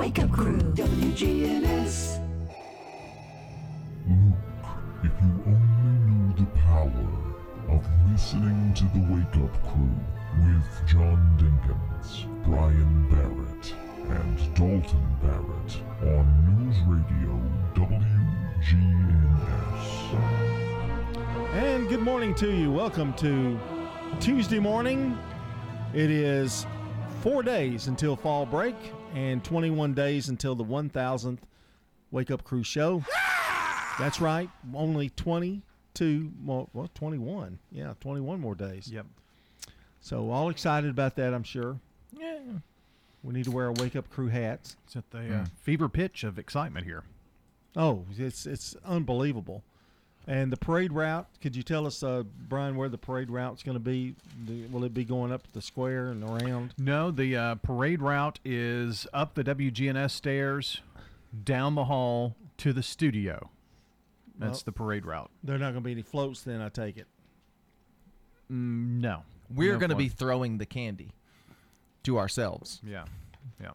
Wake Up Crew. WGNS. Luke, if you only knew the power of listening to the Wake Up Crew with John Dinkins, Brian Barrett, and Dalton Barrett on News Radio WGNS. And good morning to you. Welcome to Tuesday morning. It is four days until fall break and 21 days until the 1000th Wake Up Crew show. That's right. Only 22 more, well, 21. Yeah, 21 more days. Yep. So, all excited about that, I'm sure. Yeah. We need to wear our Wake Up Crew hats. It's at the uh, fever pitch of excitement here. Oh, it's it's unbelievable. And the parade route, could you tell us, uh, Brian, where the parade route's going to be? The, will it be going up the square and around? No, the uh, parade route is up the WGNS stairs, down the hall to the studio. That's Well- the parade route. There are not going to be any floats then, I take it. Mm, no. We're No going to be throwing the candy to ourselves. Yeah. Yeah.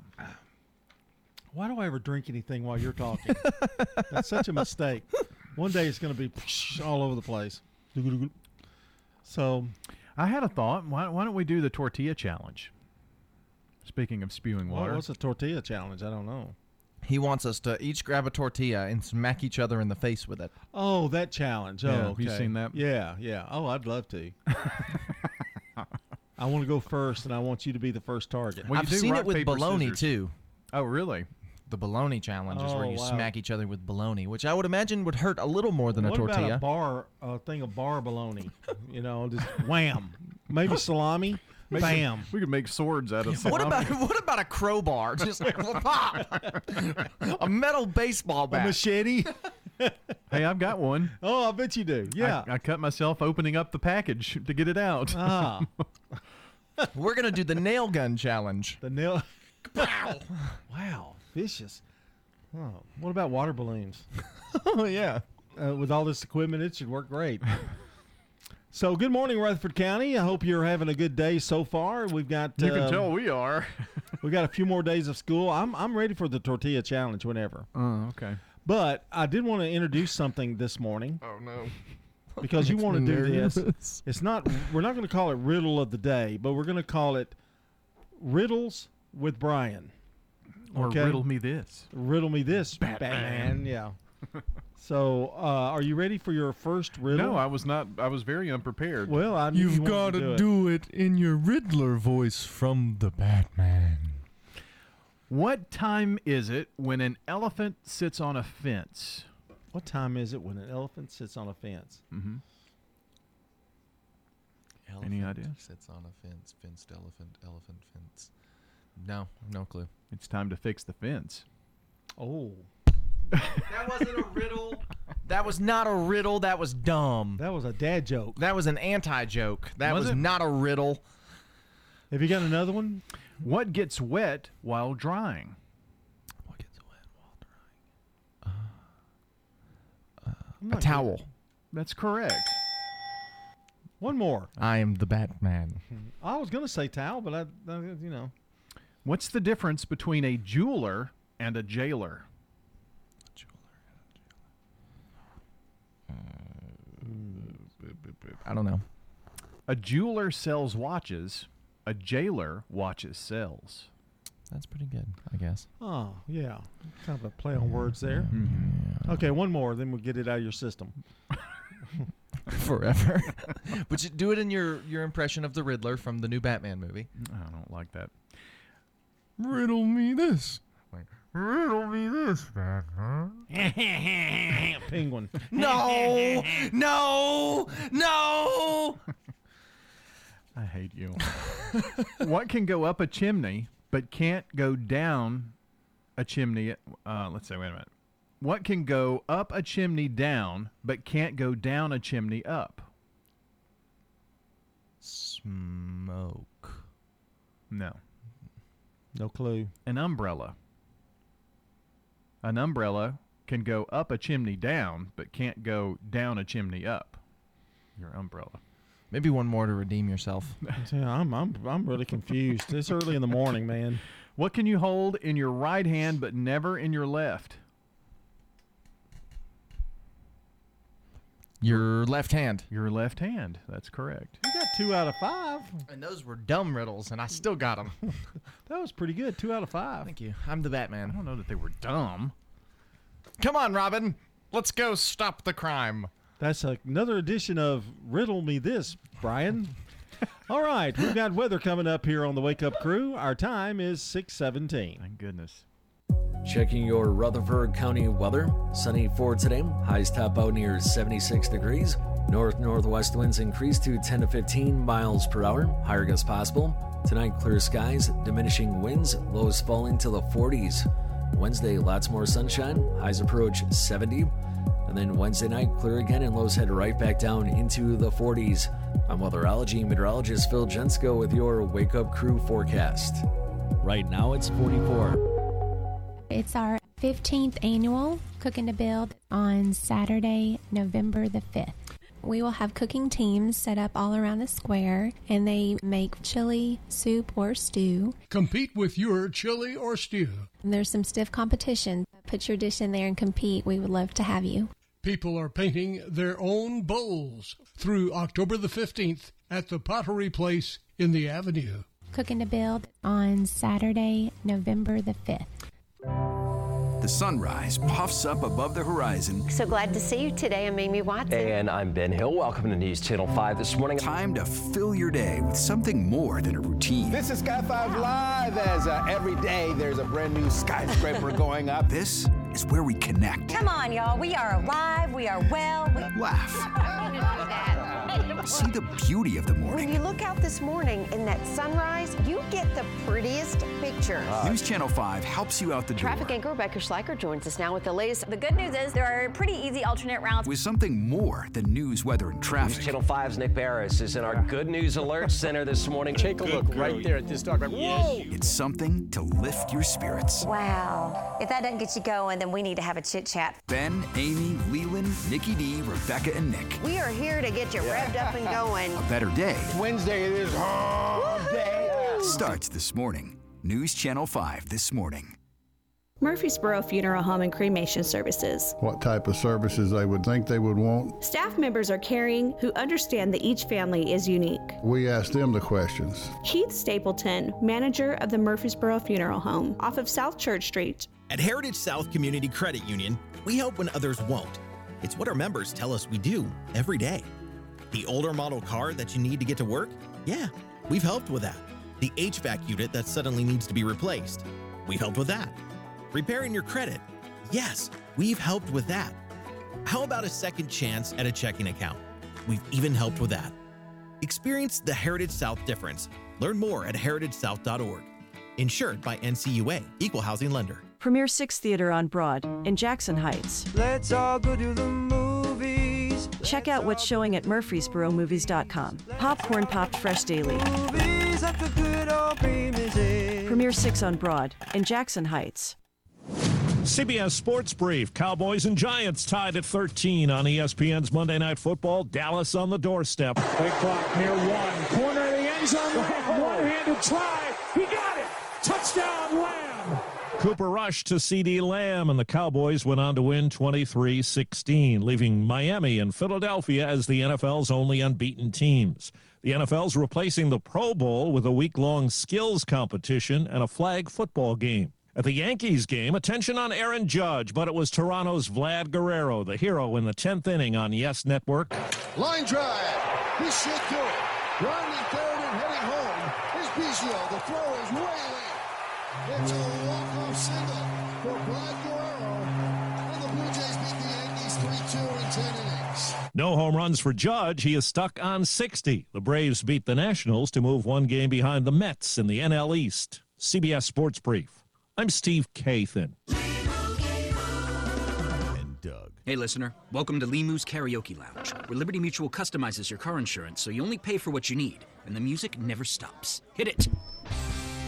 Why do I ever drink anything while you're talking? That's such a mistake. One day it's going to be all over the place. So, I had a thought. Why, why don't we do the tortilla challenge? Speaking of spewing what, water. what's a tortilla challenge? I don't know. He wants us to each grab a tortilla and smack each other in the face with it. Oh, that challenge. Oh, Yeah, have you seen that? Yeah, yeah. Oh, I'd love to. I want to go first, and I want you to be the first target. Well, you I've do seen it with paper, bologna scissors. too. oh, really? The bologna challenge is where Oh, you wow. smack each other with bologna, which I would imagine would hurt a little more than what a tortilla. about a bar, a thing of bar bologna? You know, just wham. Maybe salami. Bam. We could make swords out of what salami. about what about a crowbar? Just like, pop! a metal baseball A bat. machete. Hey, I've got one. Oh, I bet you do. Yeah. I, I cut myself opening up the package to get it out. ah, We're gonna do the nail gun challenge. the nail. wow, vicious. Oh, what about water balloons? oh yeah. uh, with all this equipment, it should work great. so, good morning, Rutherford County. I hope you're having a good day so far. We've got you can um, tell we are. we got a few more days of school. I'm I'm ready for the tortilla challenge whenever. Oh, okay. But I did want to introduce something this morning Oh no. because you want to do this. It's not. We're not going to call it riddle of the day, but we're going to call it riddles with Brian. Or Okay. riddle me this. Riddle me this, Batman. Yeah. so, uh, are you ready for your first riddle? No, I was not. I was very unprepared. Well, I knew you wanted to do, it. it in your Riddler voice from the Batman. What time is it when an elephant sits on a fence? What time is it when an elephant sits on a fence? Mm-hmm. Any idea? Sits on a fence. Fenced elephant. Elephant fence. No, no clue. It's time to fix the fence. Oh, That wasn't a riddle. That was not a riddle. That was dumb. that was a dad joke. That was an anti joke. That Was was, not a riddle. Have you got another one? What gets wet while drying? What gets wet while drying? I'm A towel. good. That's correct. One more. I am the Batman. I was going to say towel, but I, I, you know, What's the difference between a jeweler and a jailer? A jeweler. I don't know. A jeweler sells watches. A jailer watches sells. That's pretty good, I guess. oh yeah, kind of a play on words there. Mm-hmm. Okay, one more, then we'll get it out of your system. Forever. but you do it in your your impression of the Riddler from the new Batman movie. I don't like that. Riddle me this. Riddle me this, Penguin. No, no, no. I hate you. what can go up a chimney but can't go down a chimney? Uh, let's say, wait a minute. What can go up a chimney down but can't go down a chimney up? Smoke. No. No clue. An umbrella. An umbrella can go up a chimney down but can't go down a chimney up. Your umbrella. Maybe one more to redeem yourself. Yeah, I'm I'm I'm really confused. It's early in the morning, man. What can you hold in your right hand but never in your left? Your left hand. Your left hand. That's correct. You got two out of five. And those were dumb riddles, and I still got them. That was pretty good. Two out of five. Thank you. I'm the Batman. I don't know that they were dumb. Come on, Robin. Let's go stop the crime. That's another edition of Riddle Me This, Brian. All right, we've got weather coming up here on the Wake Up Crew. Our time is 617. Thank goodness. Checking your Rutherford County weather. Sunny for today. Highs top out near 76 degrees. North northwest winds increase to 10 to 15 miles per hour. Higher gusts possible. Tonight, clear skies, diminishing winds, lows falling to the 40s. Wednesday, lots more sunshine. Highs approach 70. And then Wednesday night, clear again, and lows head right back down into the 40s. I'm weatherology meteorologist Phil Jensko with your Wake Up Crew forecast. Right now, it's 44. It's our 15th annual Cooking to Build on Saturday, November the 5th. We will have cooking teams set up all around the square and they make chili, soup, or stew. Compete with your chili or stew. And there's some stiff competition. Put your dish in there and compete. We would love to have you. People are painting their own bowls through October the 15th at the Pottery Place in the Avenue. Cooking to Build on Saturday, November the 5th. The sunrise puffs up above the horizon. So glad to see you today. I'm Amy Watson. And I'm Ben Hill. Welcome to News Channel 5 this morning. Time to fill your day with something more than a routine. This is Sky 5 Live as uh, every day there's a brand new skyscraper going up. This is where we connect, Come on, y'all. We are alive. We are well. We... laugh, see the beauty of the morning. When you look out this morning in that sunrise, you get the prettiest pictures. Uh, news Channel 5 helps you out the door Traffic anchor Rebecca Schleicher joins us now with the latest. The good news is there are pretty easy alternate routes. with something more than news, weather, and News traffic. Channel 5's Nick Beres is in our Good News Alert Center this morning. Take a look right there at this dog. Whoa! It's something to lift your spirits. Wow. If that doesn't get you going, then we need to have a chit chat. Ben, Amy, Leland, Nikki D, Rebecca, and Nick. We are here to get you revved up and going. A better day Wednesday it is hump day. starts this morning. News Channel 5 this morning. Murfreesboro Funeral Home and Cremation Services. what type of services they would think they would want. Staff members are caring who understand that each family is unique. We ask them the questions. Keith Stapleton, manager of the Murfreesboro Funeral Home off of South Church Street. At Heritage South Community Credit Union, we help when others won't. It's what our members tell us we do every day. The older model car that you need to get to work? Yeah, we've helped with that. The HVAC unit that suddenly needs to be replaced? We've helped with that. Repairing your credit? Yes, we've helped with that. How about a second chance at a checking account? We've even helped with that. Experience the Heritage South difference. Learn more at heritagesouth.org. Insured by NCUA, Equal Housing Lender. Premier 6 Theater on Broad in Jackson Heights. Let's all go to the movies. Check out what's showing at murfreesboromovies.com. Popcorn popped fresh daily. Movies at the good old premises. Premier 6 on Broad in Jackson Heights. CBS Sports Brief. Cowboys and Giants tied at 13 on ESPN's Monday Night Football. Dallas on the doorstep. Play clock near one. Corner of the end zone. One-handed try. He got it. Touchdown, Lamb. Cooper Rush to CeeDee Lamb, and the Cowboys went on to win 23 16, leaving Miami and Philadelphia as the NFL's only unbeaten teams. The NFL's replacing the Pro Bowl with a week long skills competition and a flag football game. At the Yankees game, attention on Aaron Judge, but it was Toronto's Vlad Guerrero, the hero in the 10th inning on Yes Network. Line drive. This should do it. Rounding third and heading home. Here's Biggio. The throw is way late. It's a walk-off single for Vlad Guerrero. And the Blue Jays beat the Yankees 3-2 in 10 innings. No home runs for Judge. He is stuck on 60. The Braves beat the Nationals to move one game behind the Mets in the NL East. CBS Sports Brief. I'm Steve Kathan. Hey, listener. Welcome to Limu's Karaoke Lounge, where Liberty Mutual customizes your car insurance so you only pay for what you need, and the music never stops. Hit it!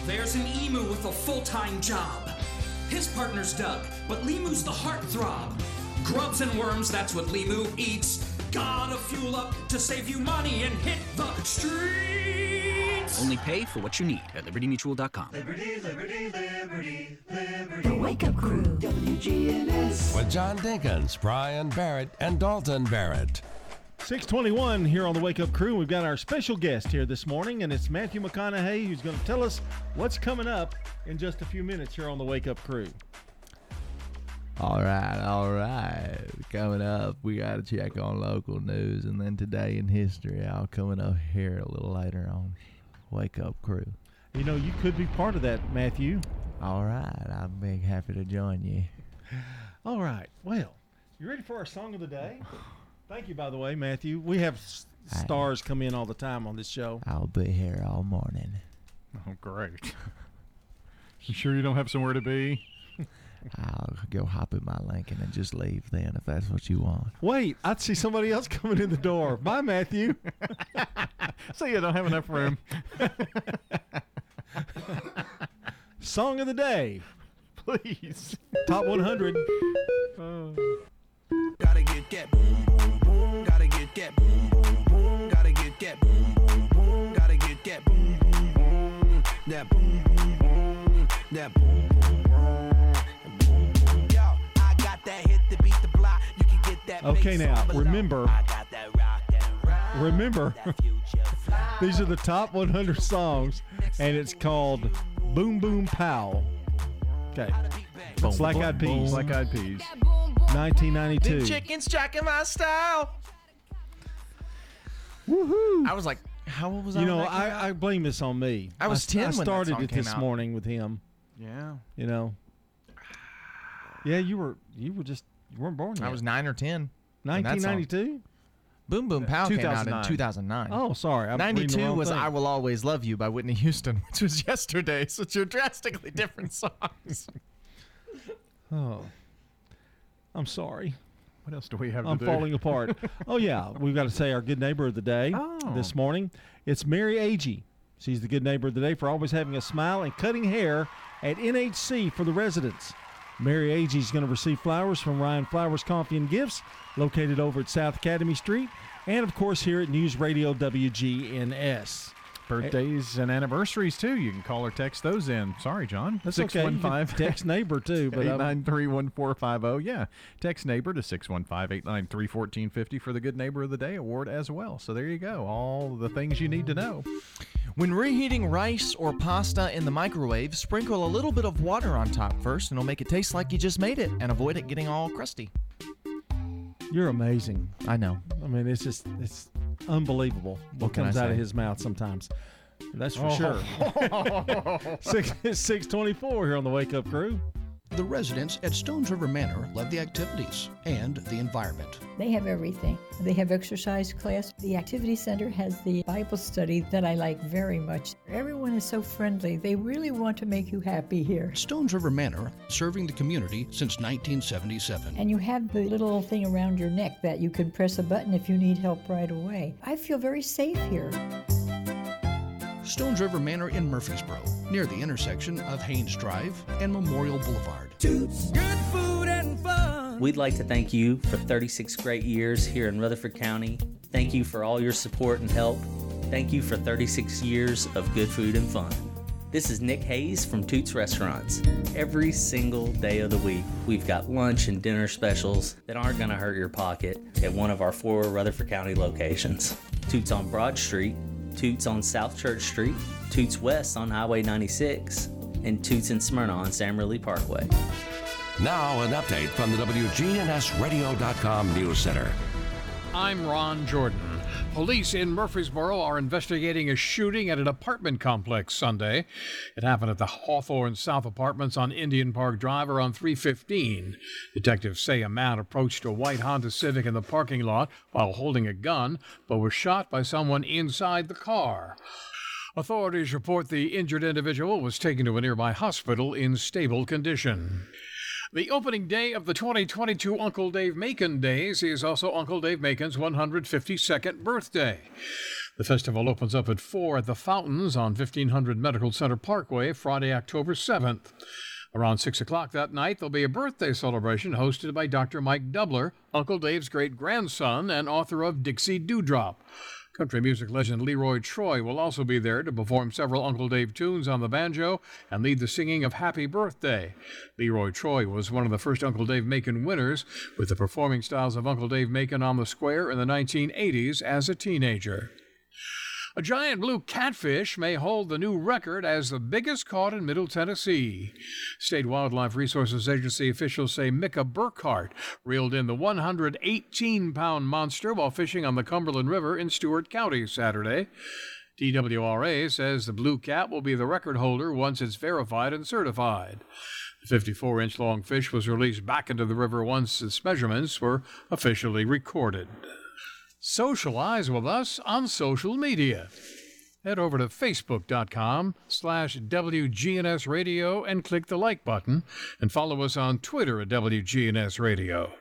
There's an emu with a full time job. His partner's Doug, but Limu's the heartthrob. Grubs and worms, that's what Limu eats. Gotta fuel up to save you money and hit the streets. Only pay for what you need at libertymutual.com. Liberty, liberty, liberty, liberty. The Wake Up Crew, WGNS. With John Dinkins, Brian Barrett, and Dalton Barrett. 621 here on the Wake Up Crew. We've got our special guest here this morning, and it's Matthew McConaughey who's going to tell us what's coming up in just a few minutes here on the Wake Up Crew. All right, all right. Coming up, we got to check on local news, and then today in history. I'll coming up here a little later on Wake Up Crew. You know, you could be part of that, Matthew. All right, I'll be happy to join you. All right. Well, you ready for our song of the day? Thank you, by the way, Matthew. We have s- stars come in all the time on this show. I'll be here all morning. Oh, great. you sure you don't have somewhere to be? I'll go hop in my Lincoln and just leave then if that's what you want. Wait, I see somebody else coming in the door. Bye, Matthew. See, you don't have enough room. Song of the day. Please. Top 100. Gotta get that boom, boom, boom. Gotta get that boom, boom, boom. Gotta get that boom, boom, boom. Gotta get that boom, boom, boom. That boom, boom, boom. That boom, boom, boom. Boom, boom. Yo, I got that hit to beat the block. You can get that. Okay, now, below. remember- I got that rock, that rock. Remember, That future fly. these are the top 100 songs, and it's called Boom Boom Pow. Okay. It's Black Eyed Peas. Black Eyed Peas. 1992. chickens jacking my style. Woohoo! I was like, how old was I? You know, that? I, I blame this on me. I was 10 I when that started song it came this out. morning with him. Yeah. You know. Yeah, you were you were just you weren't born yet. I was nine or ten. when that song- 1992. Boom Boom Pow came out in 2009. 2009. Oh, sorry. I'm reading the 92 wrong was thing. I Will Always Love You by Whitney Houston, which was yesterday. So two drastically different songs. Oh, I'm sorry. What else do we have I'm to do? falling apart. oh yeah, we've got to say our good neighbor of the day Oh. this morning. It's Mary Agee. She's the good neighbor of the day for always having a smile and cutting hair at NHC for the residents. Mary Agee is going to receive flowers from Ryan Flowers Coffee and Gifts, located over at South Academy Street, and of course here at News Radio WGNS. Birthdays and anniversaries too. You can call or text those in. Sorry, John. That's okay. You can text neighbor too, but um, 893-1450. Yeah. Text neighbor to 615-893-1450 for the Good Neighbor of the Day award as well. So there you go. All the things you need to know. When reheating rice or pasta in the microwave, sprinkle a little bit of water on top first, and it'll make it taste like you just made it and avoid it getting all crusty. You're amazing. I know. I mean, it's just it's unbelievable what, What comes out of his mouth sometimes. That's for Oh. sure. Six six twenty four here on the Wake Up Crew. The residents at Stones River Manor love the activities and the environment. They have everything. They have exercise class. The activity center has the Bible study that I like very much. Everyone is so friendly. They really want to make you happy here. Stones River Manor, serving the community since 1977. And you have the little thing around your neck that you can press a button if you need help right away. I feel very safe here. Stones River Manor in Murfreesboro, near the intersection of Haynes Drive and Memorial Boulevard. Toots. Good food and fun. We'd like to thank you for 36 great years here in Rutherford County. Thank you for all your support and help. Thank you for 36 years of good food and fun. This is Nick Hayes from Toots Restaurants. Every single day of the week, we've got lunch and dinner specials that aren't going to hurt your pocket at one of our four Rutherford County locations Toots on Broad Street, Toots on South Church Street, Toots West on Highway 96, and Toots in Smyrna on Sam Ridley Parkway. Now, an update from the WGNSradio.com News Center. I'm Ron Jordan. Police in Murfreesboro are investigating a shooting at an apartment complex Sunday. It happened at the Hawthorne South Apartments on Indian Park Drive around 315. Detectives say a man approached a white Honda Civic in the parking lot while holding a gun, but was shot by someone inside the car. Authorities report the injured individual was taken to a nearby hospital in stable condition. The opening day of the 2022 Uncle Dave Macon Days is also Uncle Dave Macon's 152nd birthday. The festival opens up at 4 at the Fountains on 1500 Medical Center Parkway Friday, October 7th. Around 6 o'clock that night, there'll be a birthday celebration hosted by Dr. Mike Doubler, Uncle Dave's great grandson and author of Dixie Dewdrop. Country music legend Leroy Troy will also be there to perform several Uncle Dave tunes on the banjo and lead the singing of Happy Birthday. Leroy Troy was one of the first Uncle Dave Macon winners, with the performing styles of Uncle Dave Macon on the square in the 1980s as a teenager. A giant blue catfish may hold the new record as the biggest caught in Middle Tennessee. State Wildlife Resources Agency officials say Micah Burkhart reeled in the 118 pound monster while fishing on the Cumberland River in Stewart County Saturday. TWRA says the blue cat will be the record holder once it's verified and certified. The 54 inch long fish was released back into the river once its measurements were officially recorded. Socialize with us on social media. Head over to facebook.com slash WGNS Radio and click the like button and follow us on Twitter at WGNS Radio.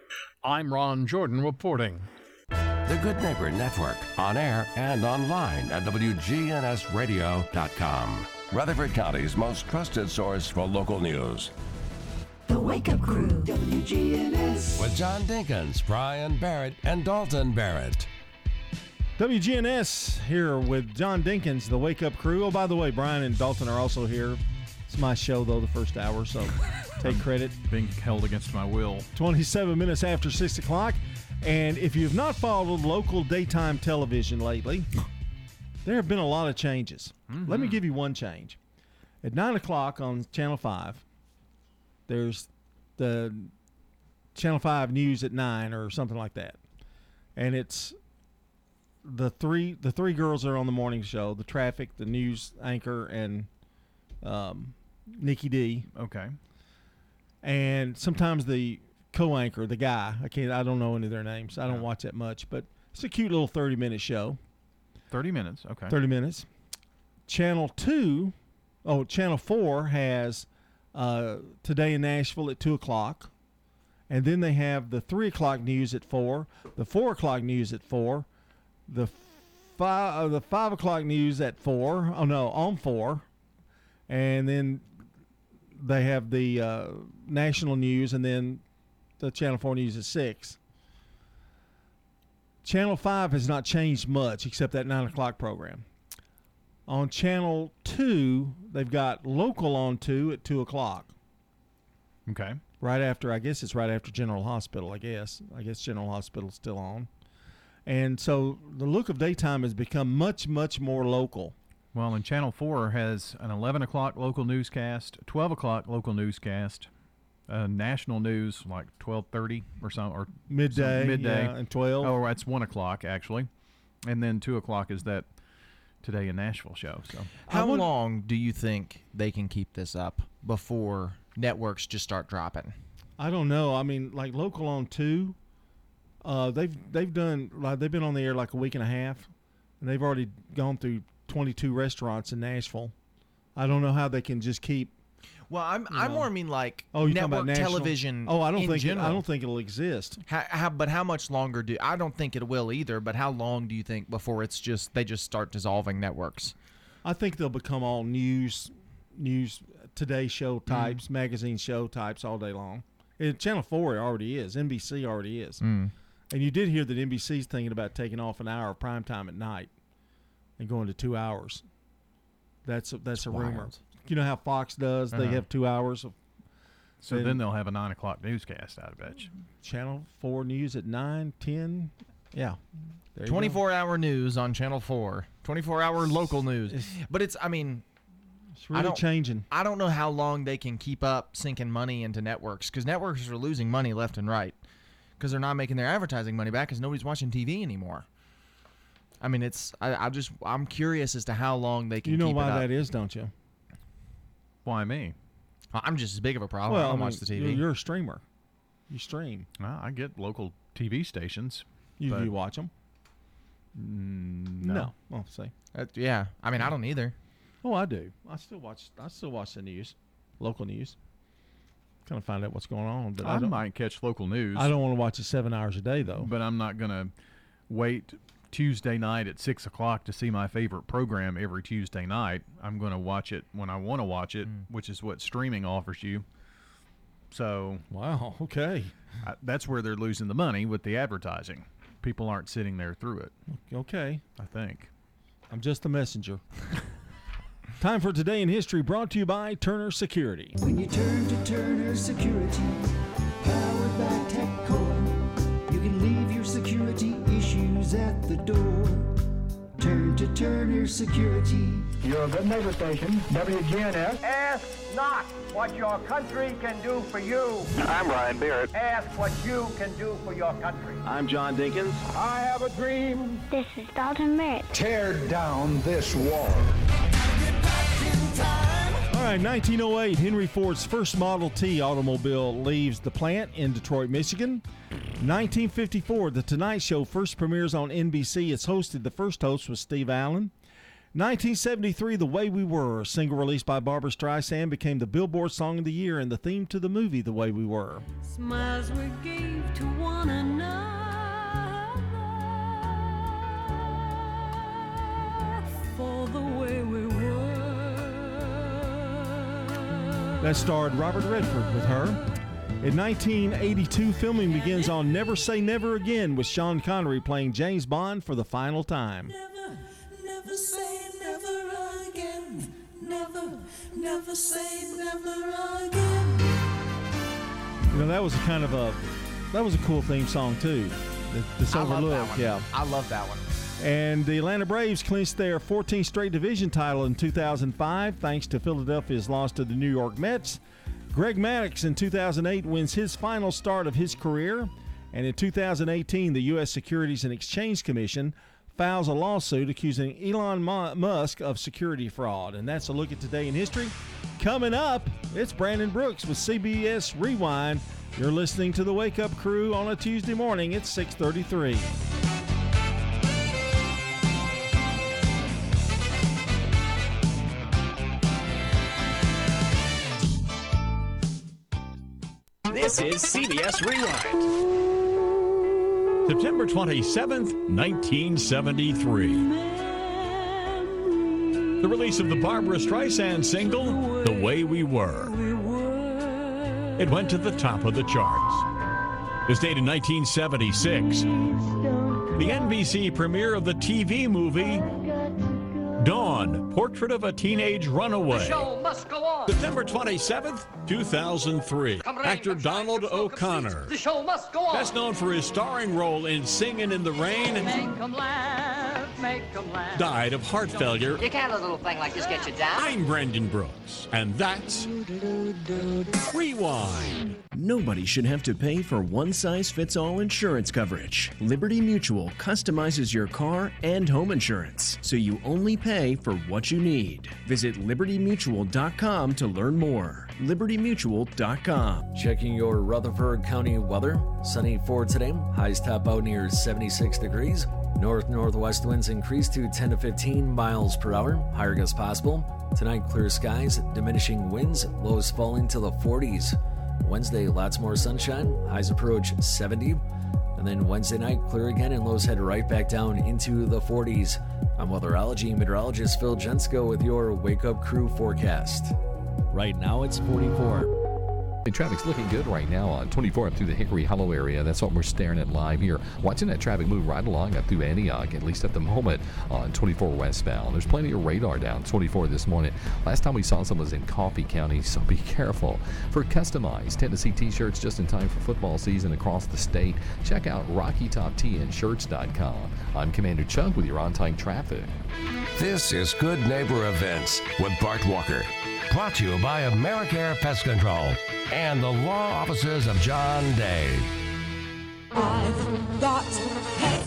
I'm Ron Jordan reporting. The Good Neighbor Network, on air and online at WGNSradio.com. Rutherford County's most trusted source for local news. The Wake Up Crew, WGNS. With John Dinkins, Brian Barrett, and Dalton Barrett. WGNS here with John Dinkins, the Wake Up Crew. Oh, by the way, Brian and Dalton are also here. It's my show, though, the first hour, so take credit. Being held against my will. 27 minutes after 6 o'clock. And if you've not followed local daytime television lately, there have been a lot of changes. Let me mm-hmm. give you one change. At 9 o'clock on Channel 5, there's the Channel 5 News at 9 or something like that. And it's the three the three girls are on the morning show, the traffic, the news anchor and um, Nikki D. Okay. And sometimes the co-anchor, the guy, I can't I don't know any of their names. I don't watch that much, but it's a cute little 30 minute show. 30 minutes. Okay. 30 minutes. Channel 2, oh, Channel 4 has uh, Today in Nashville at 2 o'clock. And then they have the 3 o'clock news at 4, the 4 o'clock news at 4, the five, uh, the 5 o'clock news at 4, oh no, on 4. And then they have the uh, national news and then the Channel 4 news at 6. Channel 5 has not changed much except that 9 o'clock program. On Channel 2, they've got local on 2 at 2 o'clock. Okay. Right after, I guess it's right after General Hospital, I guess. I guess General Hospital's still on. And so the look of daytime has become much, much more local. Well, and Channel 4 has an 11 o'clock local newscast, 12 o'clock local newscast, uh, national news like 12:30 or something, or Midday, some- midday, yeah, and 12. Oh, that's one o'clock actually, and then two o'clock is that today in Nashville show. So How long do you think they can keep this up before networks just start dropping? I don't know. I mean, like local on two, uh, they've they've done like they've been on the air like a week and a half, and they've already gone through 22 restaurants in Nashville. I don't know how they can just keep. Well, I'm I more mean like Oh, network about television. Oh, I don't in think it, I don't think it'll exist. How, how, but how much longer do I don't think it will either. But how long do you think before it's just they just start dissolving networks? I think they'll become all news, news Today show Mm-hmm. types, magazine show types all day long. And Channel Four already is. NBC already is. Mm. And you did hear that NBC's thinking about taking off an hour of prime time at night and going to two hours. That's a, that's a rumor. You know how Fox does? They Uh-huh. have two hours of. so then they'll have a nine o'clock newscast. I bet you. Channel Four news at nine, ten. Yeah. There you go. 24 hour news on Channel 4. 24 hour local news. but it's, I mean, It's really changing. I don't know how long they can keep up sinking money into networks because networks are losing money left and right because they're not making their advertising money back because nobody's watching TV anymore. I mean, it's, I, I just, I'm curious as to how long they can You know keep why it up. that is, don't you? Why me? I'm just as big of a problem. well, I don't I watch the TV. You're, you're a streamer. You stream. Well, I get local TV stations. You, you watch them? Mm, no. Oh, see. Uh, yeah. I mean, I don't either. Oh, I do. I still watch. I still watch the news, local news. Kind of find out what's going on. But I, I, might catch local news. I don't want to watch it seven hours a day though. but I'm not gonna wait Tuesday night at six o'clock to see my favorite program every Tuesday night. I'm gonna watch it when I want to watch it, mm. which is what streaming offers you. So wow, okay, I, that's where they're losing the money with the advertising. people aren't sitting there through it. Okay. I think. I'm just the messenger. Time for Today in History brought to you by Turner Security. When you turn to Turner Security, powered by TechCore, you can leave your security issues at the door. Turn to Turner Security. You're a good neighbor station, WGNS. Ask not what your country can do for you. I'm Ryan Barrett. Ask what you can do for your country. I'm John Dinkins. I have a dream. This is Dalton Merritt. Tear down this wall. All right, 1908, Henry Ford's first Model T automobile leaves the plant in Detroit, Michigan. 1954, The Tonight Show first premieres on NBC. It's hosted, the first host was Steve Allen. 1973, The Way We Were, a single released by Barbra Streisand, became the Billboard Song of the Year and the theme to the movie The Way We Were. Smiles we gave to one another That starred Robert Redford with her. In 1982, filming begins on Never Say Never Again with Sean Connery playing James Bond for the final time. Never say never again. Never, never say never again. You know, that was a kind of a that was a cool theme song too. It's I love overlooked, yeah. I love that one. And the Atlanta Braves clinched their 14th straight division title in 2005 thanks to Philadelphia's loss to the New York Mets. Greg Maddux in 2008 wins his final start of his career. And in 2018, the U.S. Securities and Exchange Commission files a lawsuit accusing Elon Musk of security fraud. And that's a look at today in history. Coming up, it's Brandon Brooks with CBS Rewind. You're listening to the Wake Up Crew on a Tuesday morning. It's 633. This is CBS Rewind. September 27th, 1973. The release of the Barbra Streisand single, The Way We Were. It went to the top of the charts. This date in 1976. The NBC premiere of the TV movie Dawn, Portrait of a Teenage Runaway. must go on. September 27th, 2003. Actor Donald O'Connor, The show must go on. best known for his starring role in Singing in the Rain, Make 'em laugh, make 'em laugh. died of heart failure. You can't let a little thing like this get you down. I'm Brandon Brooks, and that's Rewind. Nobody should have to pay for one size fits all insurance coverage. Liberty Mutual customizes your car and home insurance, so you only pay for what you need. Visit libertymutual.com to learn more. libertymutual.com. Checking your Rutherford County weather. Sunny for today. Highs top out near 76 degrees. North northwest winds increase to 10 to 15 miles per hour. Higher gusts possible. Tonight, clear skies, diminishing winds, lows falling to the 40s. Wednesday, lots more sunshine. Highs approach 70. And then Wednesday night, clear again, and lows head right back down into the 40s. I'm weatherology meteorologist Phil Jensko with your Wake Up Crew forecast. Right now, it's 44. Traffic's looking good right now on 24 up through the Hickory Hollow area. That's what we're staring at live here. Watching that traffic move right along up through Antioch, at least at the moment, on 24 westbound. There's plenty of radar down 24 this morning. Last time we saw some was in Coffee County, so be careful. For customized Tennessee t-shirts just in time for football season across the state, check out RockyTopTandShirts.com. I'm Commander Chuck with your on-time traffic. This is Good Neighbor Events with Bart Walker. Brought to you by Americare Pest Control and the law offices of John Day. I've got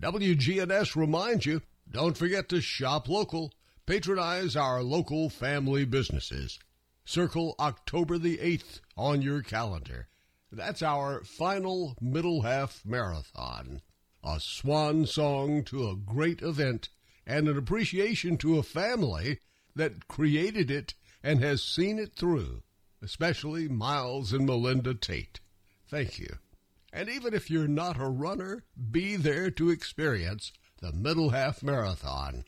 WGNS reminds you don't forget to shop local, patronize our local family businesses. Circle October the 8th on your calendar. That's our final middle half marathon. a swan song to a great event, and an appreciation to a family that created it and has seen it through, especially Miles and Melinda Tate. Thank you. And even if you're not a runner, be there to experience the Middle Half Marathon.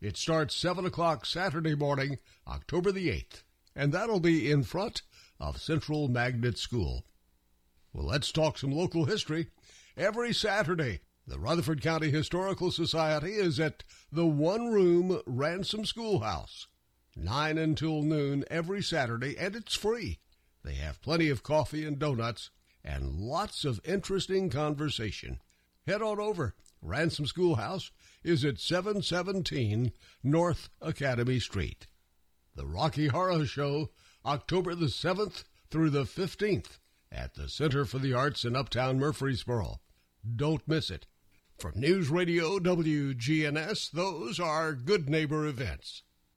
It starts 7 o'clock Saturday morning, October the 8th, and that'll be in front of Central Magnet School. Well, let's talk some local history. Every Saturday, the Rutherford County Historical Society is at the One Room Ransom Schoolhouse, 9 until noon every Saturday, and it's free. They have plenty of coffee and donuts and lots of interesting conversation. Head on over. Ransom Schoolhouse is at 717 North Academy Street. The Rocky Horror Show, October the 7th through the 15th at the Center for the Arts in Uptown Murfreesboro. Don't miss it. From News Radio WGNS, those are Good Neighbor events.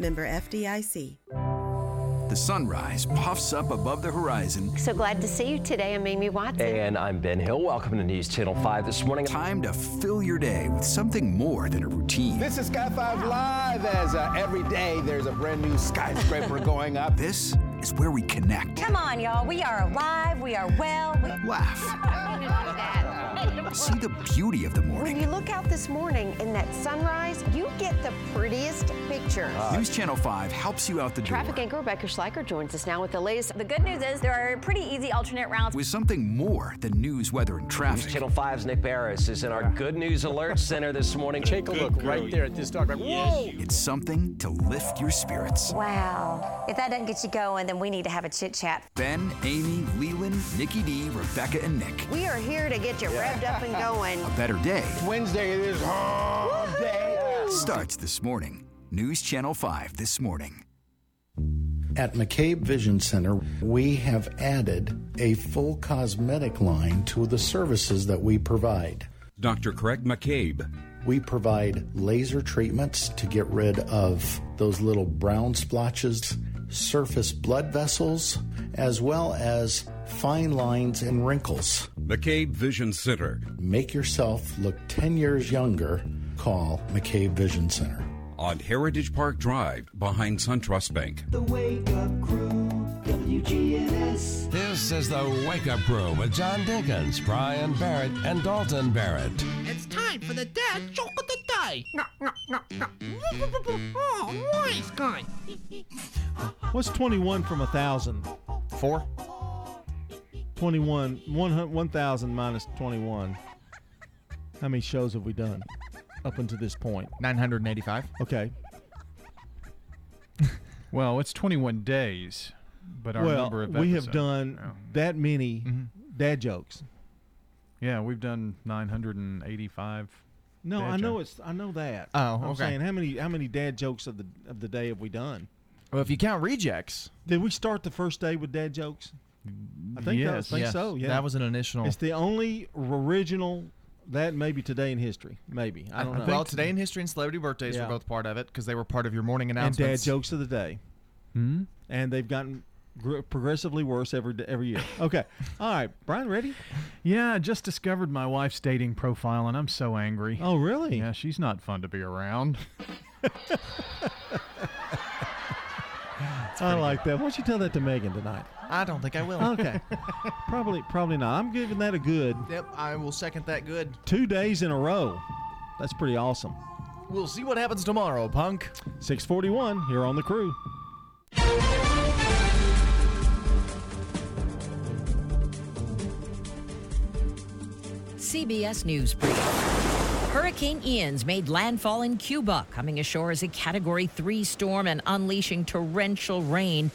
Member FDIC. The sunrise puffs up above the horizon. So glad to see you today. I'm Amy Watson. And I'm Ben Hill. Welcome to News Channel 5 this morning. Time to fill your day with something more than a routine. This is Sky 5 Live as uh, every day there's a brand new skyscraper going up. This is where we connect. Come on, y'all. We are alive. We are well. We... Laugh. See the beauty of the morning. When you look out this morning in that sunrise, you get the prettiest pictures. Uh, News Channel 5 helps you out the door. Traffic anchor Rebecca Schleicher joins us now with the latest. The good news is there are pretty easy alternate routes. With something more than news, weather, and traffic. News Channel 5's Nick Beres is in our Good News Alert Center this morning. Take a look right there at this dog. Whoa! It's something to lift your spirits. Wow. If that doesn't get you going, then we need to have a chit chat. Ben, Amy, Leland, Nikki D, Rebecca, and Nick. We are here to get you revved up and going. A better day. Wednesday it is hump day. Starts this morning. News Channel 5 this morning. At McCabe Vision Center, we have added a full cosmetic line to the services that we provide. Dr. Craig McCabe. We provide laser treatments to get rid of those little brown splotches, surface blood vessels, as well as fine lines and wrinkles. McCabe Vision Center. Make yourself look 10 years younger. Call McCabe Vision Center. On Heritage Park Drive behind SunTrust Bank. The Wake Up Crew, WGNS. This is the Wake Up Crew with John Dinkins, Brian Barrett, and Dalton Barrett. It's time for the dad joke of the day. No, no, no, no. Oh, nice guy. What's 21 from a 1,000? Four. 21, 1,000 minus 21. How many shows have we done up until this point? 985. Okay. Well, it's 21 days, but our well, number of we have done Oh. that many mm-hmm. dad jokes. Yeah, we've done 985. No, dad I know it's. I know that. Oh, I'm okay. saying how many how many dad jokes of the of the day have we done? Well, if you count rejects, Did we start the first day with dad jokes? I think that, I Yes. think Yes. so. Yeah, That was an initial- It's the only original that maybe today in history. Maybe I don't know. Well, today in history and celebrity birthdays Yeah. were both part of it because they were part of your morning and announcements. dad jokes of the day, Hmm? and they've gotten gr- progressively worse every every year. Okay, all right, Brian, ready? Yeah, I just discovered my wife's dating profile, and I'm so angry. Oh, really? Yeah, she's not fun to be around. I like that. Why don't you tell that to Megan tonight? I don't think I will. Okay, probably probably not. I'm giving that a good Yep, I will second that. Good. two days in a row. That's pretty awesome. We'll see what happens tomorrow, punk. 641 here on the crew. CBS News Brief. Hurricane Ian's made landfall in Cuba, coming ashore as a Category 3 storm and unleashing torrential rain.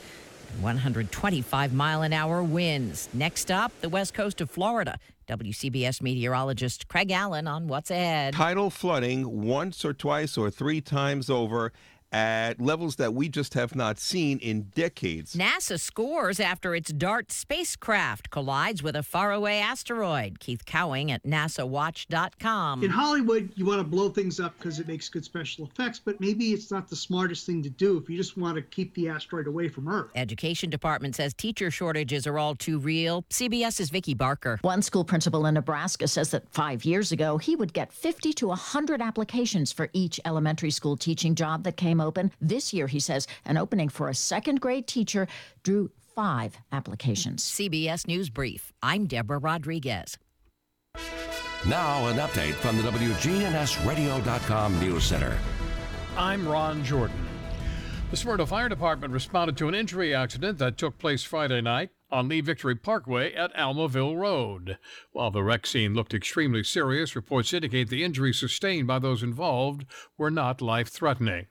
125 mile an hour winds. Next up, the west coast of Florida. WCBS meteorologist Craig Allen on what's ahead. Tidal flooding once or twice or three times over at levels that we just have not seen in decades. NASA scores after its DART spacecraft collides with a faraway asteroid. Keith Cowing at NASAWatch.com. In Hollywood, you want to blow things up because it makes good special effects, but maybe it's not the smartest thing to do if you just want to keep the asteroid away from Earth. Education Department says teacher shortages are all too real. CBS's Vicki Barker. One school principal in Nebraska says that five years ago, he would get 50 to 100 applications for each elementary school teaching job that came open. This year, he says, an opening for a second grade teacher drew five applications. CBS News Brief. I'm Deborah Rodriguez. Now, an update from the WGNSradio.com News Center. I'm Ron Jordan. The Smyrna Fire Department responded to an injury accident that took place Friday night on Lee Victory Parkway at Almaville Road. While the wreck scene looked extremely serious, reports indicate the injuries sustained by those involved were not life threatening.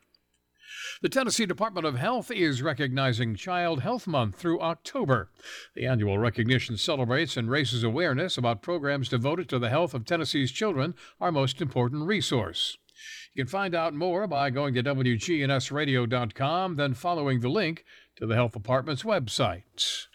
The Tennessee Department of Health is recognizing Child Health Month through October. The annual recognition celebrates and raises awareness about programs devoted to the health of Tennessee's children, our most important resource. You can find out more by going to WGNSradio.com, then following the link to the Health Department's website.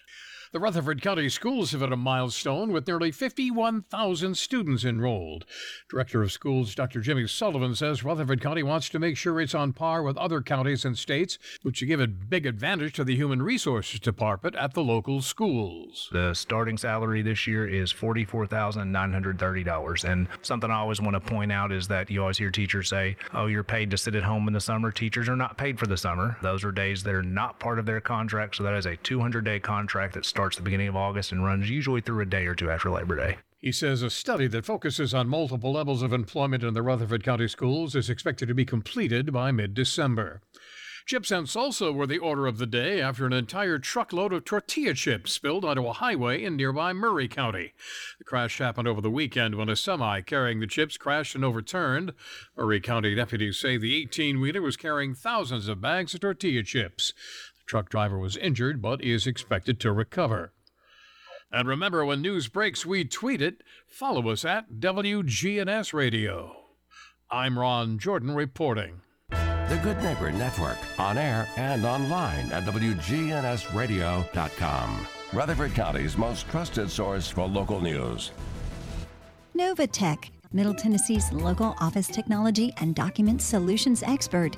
The Rutherford County Schools have hit a milestone with nearly 51,000 students enrolled. Director of Schools Dr. Jimmy Sullivan says Rutherford County wants to make sure it's on par with other counties and states, which give a big advantage to the Human Resources Department at the local schools. The starting salary this year is $44,930. And something I always want to point out is that you always hear teachers say, oh, you're paid to sit at home in the summer. Teachers are not paid for the summer. Those are days that are not part of their contract. So that is a 200 day contract that starts the beginning of August and runs usually through a day or two after Labor Day. He says a study that focuses on multiple levels of employment in the Rutherford County schools is expected to be completed by mid December. Chips and salsa were the order of the day after an entire truckload of tortilla chips spilled onto a highway in nearby Murray County. The crash happened over the weekend when a semi carrying the chips crashed and overturned. Murray County deputies say the 18 wheeler was carrying thousands of bags of tortilla chips. The truck driver was injured but is expected to recover. And remember, when news breaks, we tweet it. Follow us at WGNS Radio. I'm Ron Jordan reporting. The Good Neighbor Network, on air and online at WGNSradio.com. Rutherford County's most trusted source for local news. Novatech, Middle Tennessee's local office technology and document solutions expert.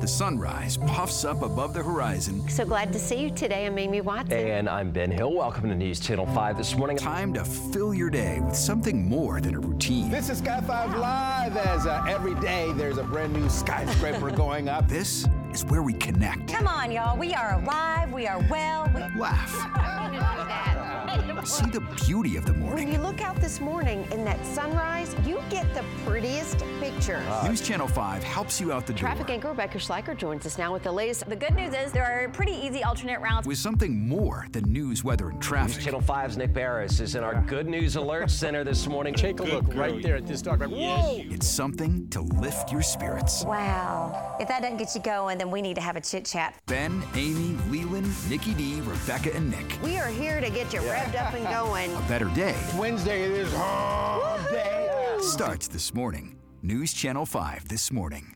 The sunrise puffs up above the horizon. So glad to see you today. I'm Amy Watson. And I'm Ben Hill. Welcome to News Channel 5 this morning. Time to fill your day with something more than a routine. This is Sky 5 Live as uh, every day there's a brand new skyscraper going up. This is where we connect. Come on, y'all. We are alive. We are well. We... Laugh. See the beauty of the morning. When you look out this morning in that sunrise, you get the prettiest picture. Uh, News Channel 5 helps you out the Traffic door anchor Rebecca Schleicher joins us now with the latest. The good news is there are pretty easy alternate routes. with something more than news, weather, and traffic. News traffic. Channel 5's Nick Beres is in our Good News Alert Center this morning. Take a look right there at this dog. Whoa! It's something to lift your spirits. Wow. If that doesn't get you going, then we need to have a chit chat. Ben, Amy, Leland, Nikki D, Rebecca, and Nick. We are here to get you revved up and going. A better day Wednesday it is hump day. starts this morning. News Channel 5 this morning.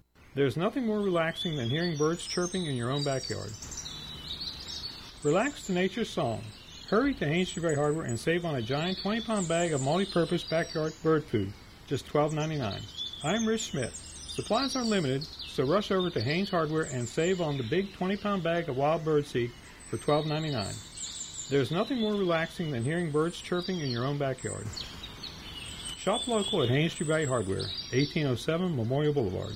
There's nothing more relaxing than hearing birds chirping in your own backyard. Relax to nature's song. Hurry to Haynes Tree Bay Hardware and save on a giant 20 pound bag of multi purpose backyard bird food, just $12.99. I'm Rich Smith. Supplies are limited, so rush over to Haynes Hardware and save on the big 20 pound bag of wild bird seed for $12.99. There's nothing more relaxing than hearing birds chirping in your own backyard. Shop local at Haynes Tree Bay Hardware, 1807 Memorial Boulevard.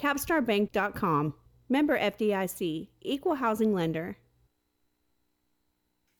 capstarbank.com. Member FDIC, Equal Housing Lender.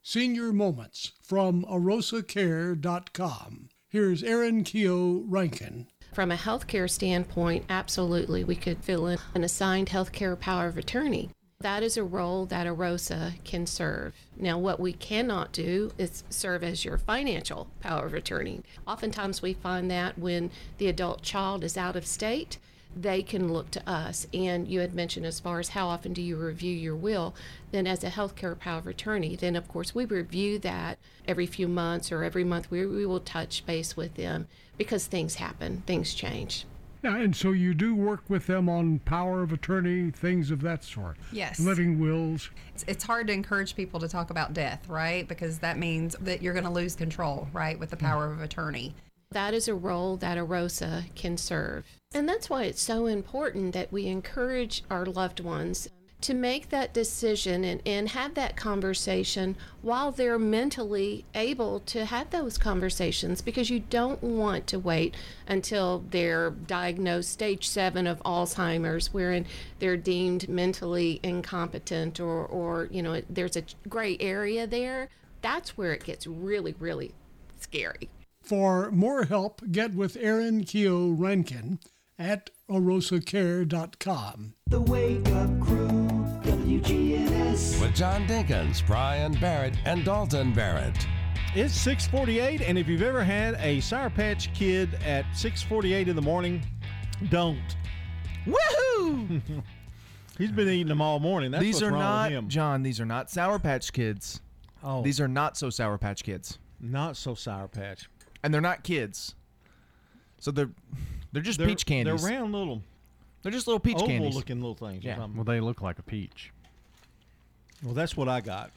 Senior Moments from arosacare.com. Here's Erin Keogh Rankin. From a healthcare standpoint, absolutely, we could fill in an assigned healthcare power of attorney. That is a role that AROSA can serve. Now, what we cannot do is serve as your financial power of attorney. Oftentimes, we find that when the adult child is out of state, they can look to us. And you had mentioned as far as how often do you review your will, then as a healthcare power of attorney, then of course we review that every few months or every month we, we will touch base with them because things happen, things change. Yeah, and so you do work with them on power of attorney, things of that sort. Yes. Living wills. It's, it's hard to encourage people to talk about death, right? Because that means that you're going to lose control, right, with the hmm. power of attorney. That is a role that AROSA can serve. And that's why it's so important that we encourage our loved ones to make that decision and, and have that conversation while they're mentally able to have those conversations because you don't want to wait until they're diagnosed stage seven of Alzheimer's, wherein they're deemed mentally incompetent or, or you know, there's a gray area there. That's where it gets really, really scary. For more help, get with Erin Keo Rankin at arosacare.com. The Wake Up Crew, WGNS. With John Dinkins, Brian Barrett, and Dalton Barrett. It's 648, and if you've ever had a Sour Patch Kid at 648 in the morning, don't. Woohoo! He's been eating them all morning. That's these what's are wrong not with him. John. These are not Sour Patch Kids. Oh. These are not so Sour Patch Kids. Not so Sour Patch. And they're not kids. So they're they're just They're- peach candies. They're round little. They're just little peach oval candies. looking little things. or Yeah. something. Well, they look like a peach. Well, that's what I got.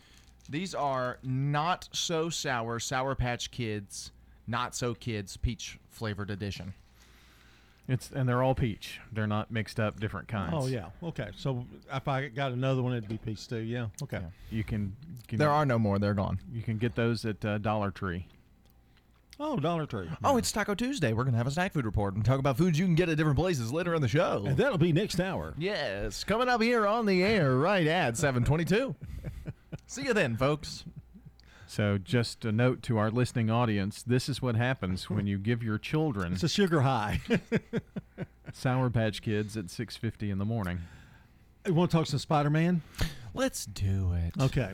These are not so sour Sour Patch Kids, not so kids peach flavored edition. It's and they're all peach. They're not mixed up different kinds. Oh yeah. Okay. So if I got another one, it'd be peach stew. Yeah. Okay. You can, can There are no more. They're gone. You can get those at uh, Dollar Tree. Oh, Dollar Tree. Oh, it's Taco Tuesday. We're gonna have a snack food report and talk about foods you can get at different places later in the show. And that'll be next hour. Yes, coming up here on the air right at seven twenty-two. See you then, folks. So, just a note to our listening audience: this is what happens when you give your children It's a sugar high. Sour Patch Kids at six fifty in the morning. you want to talk some Spider Man? Let's do it. Okay.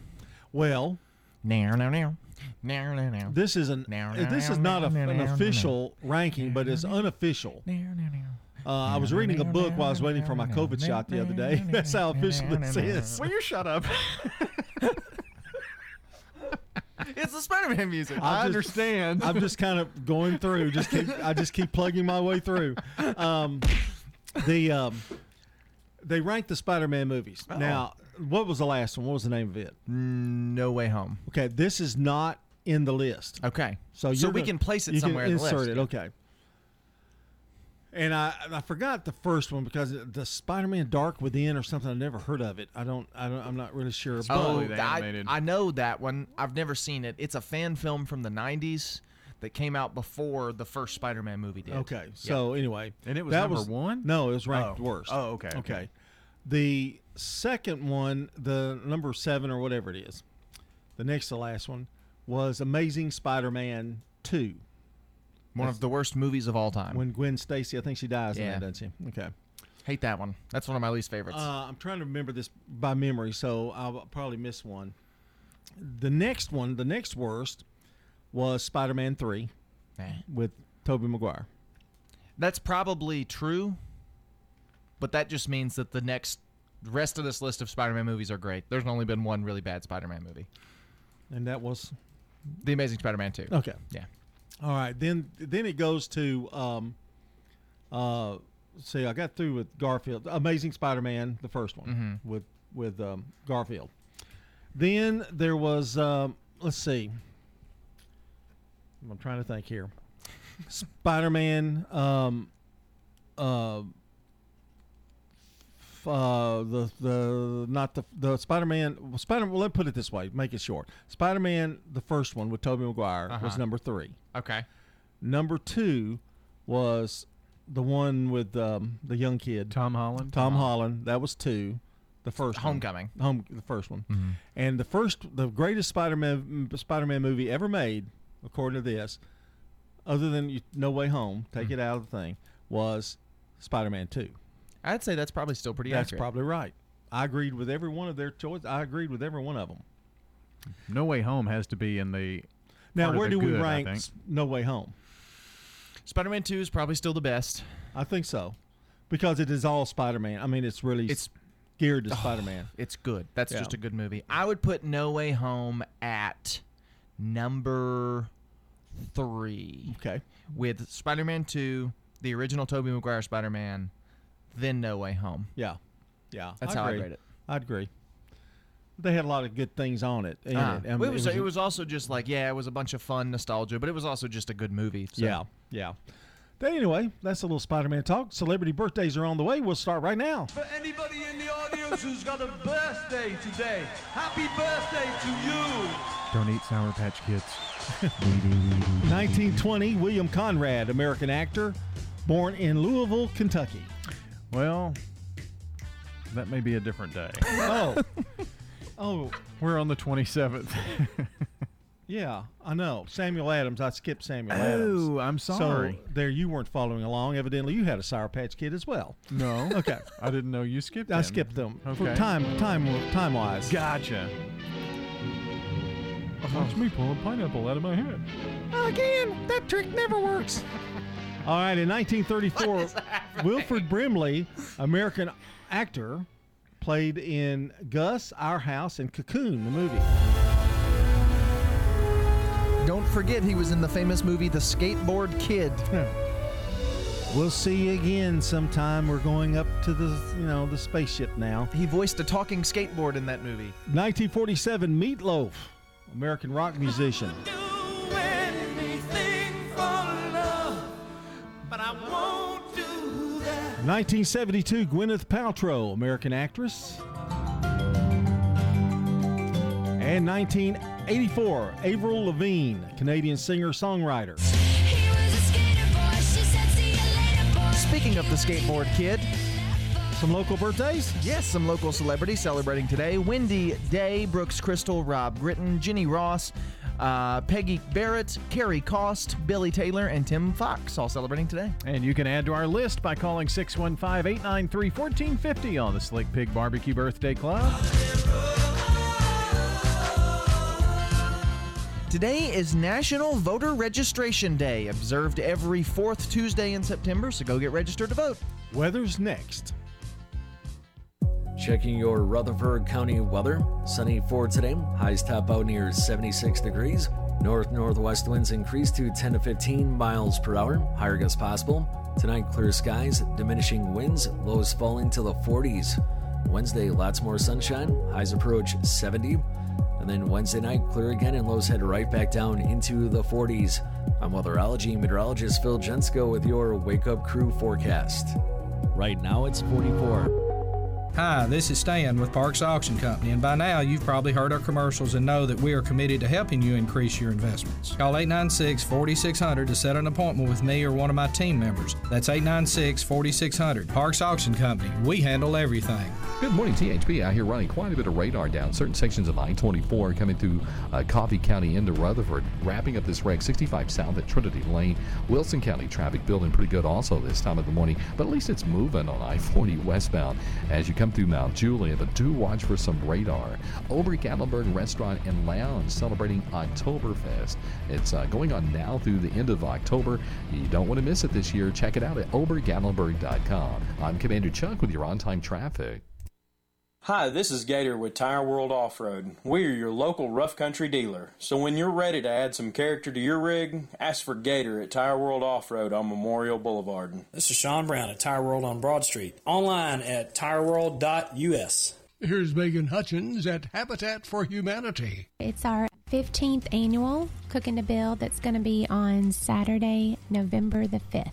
Well, now, now, now, now, now, now. this is an Now, this is not a, an official ranking, but it's unofficial. Uh, I was reading a book while I was waiting for my COVID shot the other day. That's how official this is. Will you shut up? it's the Spider-Man music. I just- understand. I'm just kind of going through. Just keep. I just keep plugging my way through. Um, the um, they rank the Spider-Man movies. Oh. Now, what was the last one? What was the name of it? No Way Home. Okay, this is not in the list. Okay. So, So we gonna- can place it you can somewhere in the insert list. it. Okay. And I I forgot the first one because the Spider-Man Dark Within or something. I never heard of it. I don't. I don't. I'm not really sure. Oh, but- I, I know that one. I've never seen it. It's a fan film from the '90s that came out before the first Spider-Man movie did. Okay. So anyway, And it was that number one? No, it was ranked Oh. worst. Oh, okay, okay. Okay. The second one, the number seven or whatever it is, the next to last one was Amazing Spider-Man Two. One of the worst movies of all time. When Gwen Stacy, I think she dies in that, doesn't she? Okay. Hate that one. That's one of my least favorites. Uh, I'm trying to remember this by memory, so I'll probably miss one. The next one, the next worst, was Spider-Man Three with Tobey Maguire. That's probably true, but that just means that the next rest of this list of Spider-Man movies are great. There's only been one really bad Spider-Man movie, and that was The Amazing Spider-Man Two. Okay. Yeah. All right, then then it goes to um, uh, see, I got through with Garfield, Amazing Spider-Man, the first one Mhm. with with um, Garfield. Then there was um, let's see, I'm trying to think here, Spider-Man, um, uh, uh, the the not the the Spider-Man Spider. Well, let me put it this way, make it short. Spider-Man, the first one with Tobey Maguire, was Uh-huh. number three. Okay. Number two was the one with um, the young kid, Tom Holland. Tom Holland. That was two. The first one. Homecoming. Home, the first one, Mhm. and the first, the greatest Spider-Man Spider-Man movie ever made, according to this, other than No Way Home, take it out of the thing, was Spider-Man Two. I'd say that's probably still pretty That's accurate. probably right. I agreed with every one of their choice. I agreed with every one of them. No Way Home has to be in the. Now, part of where the do we good, I rank think. s- No Way Home? Spider-Man Two is probably still the best. I think so, because it is all Spider-Man. I mean, it's really It's geared to Oh, Spider-Man. It's good. That's Yeah. just a good movie. I would put No Way Home at number three. Okay. With Spider-Man Two, the original Tobey Maguire Spider-Man, then No Way Home. Yeah, yeah. That's I how I rate it. I'd agree. They had a lot of good things on it. in Ah. it. I Well, mean, it was it was also just like yeah, it was a bunch of fun nostalgia, but it was also just a good movie. so- Yeah, yeah. But anyway, that's a little Spider-Man talk. Celebrity birthdays are on the way. We'll start right now. For anybody in the audience who's got a birthday today, happy birthday to you. Don't eat Sour Patch Kids. 1920, William Conrad, American actor, born in Louisville, Kentucky. Well, that may be a different day. Oh, oh, We're on the 27th. yeah, I know. Samuel Adams. I skipped Samuel oh, Adams. Oh, I'm sorry. So there, you weren't following along. Evidently, you had a Sour Patch Kid as well. No. Okay. I didn't know you skipped I him. skipped them for Okay. time, time, time wise. Gotcha. Watch me pull a pineapple out of my head. Again, that trick never works. All right, in 1934, Wilford Brimley, American actor, played in Gus, Our House, and Cocoon, the movie. Don't forget he was in the famous movie The Skateboard Kid. We'll see you again sometime. We're going up to the, you know, the spaceship now. He voiced a talking skateboard in that movie. 1947, Meatloaf, American rock musician. 1972, Gwyneth Paltrow, American actress. And 1984, Avril Lavigne, Canadian singer-songwriter. Speaking of the skateboard kid, some local birthdays? Yes, some local celebrities celebrating today. Wendy Day, Brooks Crystal, Rob Gritton, Jenny Ross, uh, Peggy Barrett, Carrie Cost, Billy Taylor, and Tim Fox all celebrating today. And you can add to our list by calling 615 893 1450 on the Slick Pig Barbecue Birthday Club. Today is National Voter Registration Day, observed every fourth Tuesday in September, so go get registered to vote. Weather's next. Checking your Rutherford County weather. Sunny for today. Highs top out near 76 degrees. North northwest winds increase to 10 to 15 miles per hour. Higher gusts possible. Tonight, clear skies, diminishing winds, lows falling to the 40s. Wednesday, lots more sunshine. Highs approach 70. And then Wednesday night, clear again, and lows head right back down into the 40s. I'm weatherology meteorologist Phil Jensko with your Wake Up Crew forecast. Right now, it's 44. Hi, this is Stan with Parks Auction Company, and by now you've probably heard our commercials and know that we are committed to helping you increase your investments. Call 896 4600 to set an appointment with me or one of my team members. That's 896 4600. Parks Auction Company. We handle everything. Good morning, THB. Out here running quite a bit of radar down certain sections of I-24 coming through uh, Coffee County into Rutherford. Wrapping up this wreck 65 south at Trinity Lane. Wilson County traffic building pretty good also this time of the morning, but at least it's moving on I-40 westbound as you come through Mount Juliet, but do watch for some radar. Ober-Gatlinburg Restaurant and Lounge celebrating Oktoberfest. It's uh, going on now through the end of October. You don't want to miss it this year. Check it out at obergatlinburg.com. I'm Commander Chuck with your on-time traffic. Hi, this is Gator with Tire World Off Road. We are your local rough country dealer. So when you're ready to add some character to your rig, ask for Gator at Tire World Off Road on Memorial Boulevard. This is Sean Brown at Tire World on Broad Street. Online at tireworld.us. Here's Megan Hutchins at Habitat for Humanity. It's our 15th annual Cooking to Build that's going to be on Saturday, November the 5th.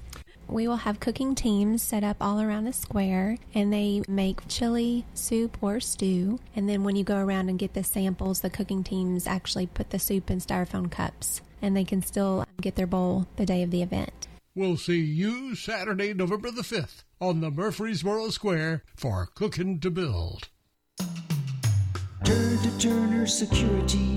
We will have cooking teams set up all around the square and they make chili, soup, or stew. And then when you go around and get the samples, the cooking teams actually put the soup in styrofoam cups and they can still get their bowl the day of the event. We'll see you Saturday, November the 5th on the Murfreesboro Square for Cooking to Build. Turn to Turner Security.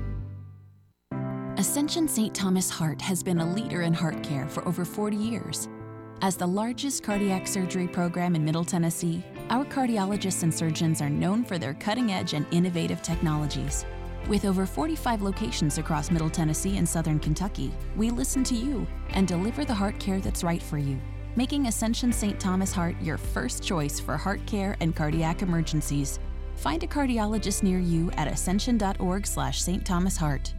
Ascension St. Thomas Heart has been a leader in heart care for over 40 years. As the largest cardiac surgery program in Middle Tennessee, our cardiologists and surgeons are known for their cutting edge and innovative technologies. With over 45 locations across Middle Tennessee and Southern Kentucky, we listen to you and deliver the heart care that's right for you, making Ascension St. Thomas Heart your first choice for heart care and cardiac emergencies. Find a cardiologist near you at ascension.org slash St. Thomas Heart.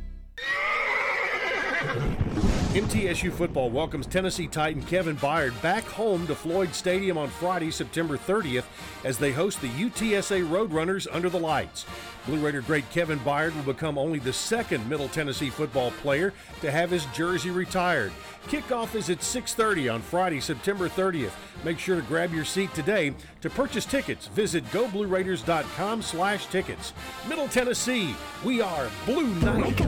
MTSU football welcomes Tennessee Titan Kevin Byard back home to Floyd Stadium on Friday, September 30th, as they host the UTSA Roadrunners under the lights. Blue Raider great Kevin Byard will become only the second Middle Tennessee football player to have his jersey retired. Kickoff is at 6:30 on Friday, September 30th. Make sure to grab your seat today. To purchase tickets, visit goblueraiders.com/tickets. Middle Tennessee, we are Blue Knight.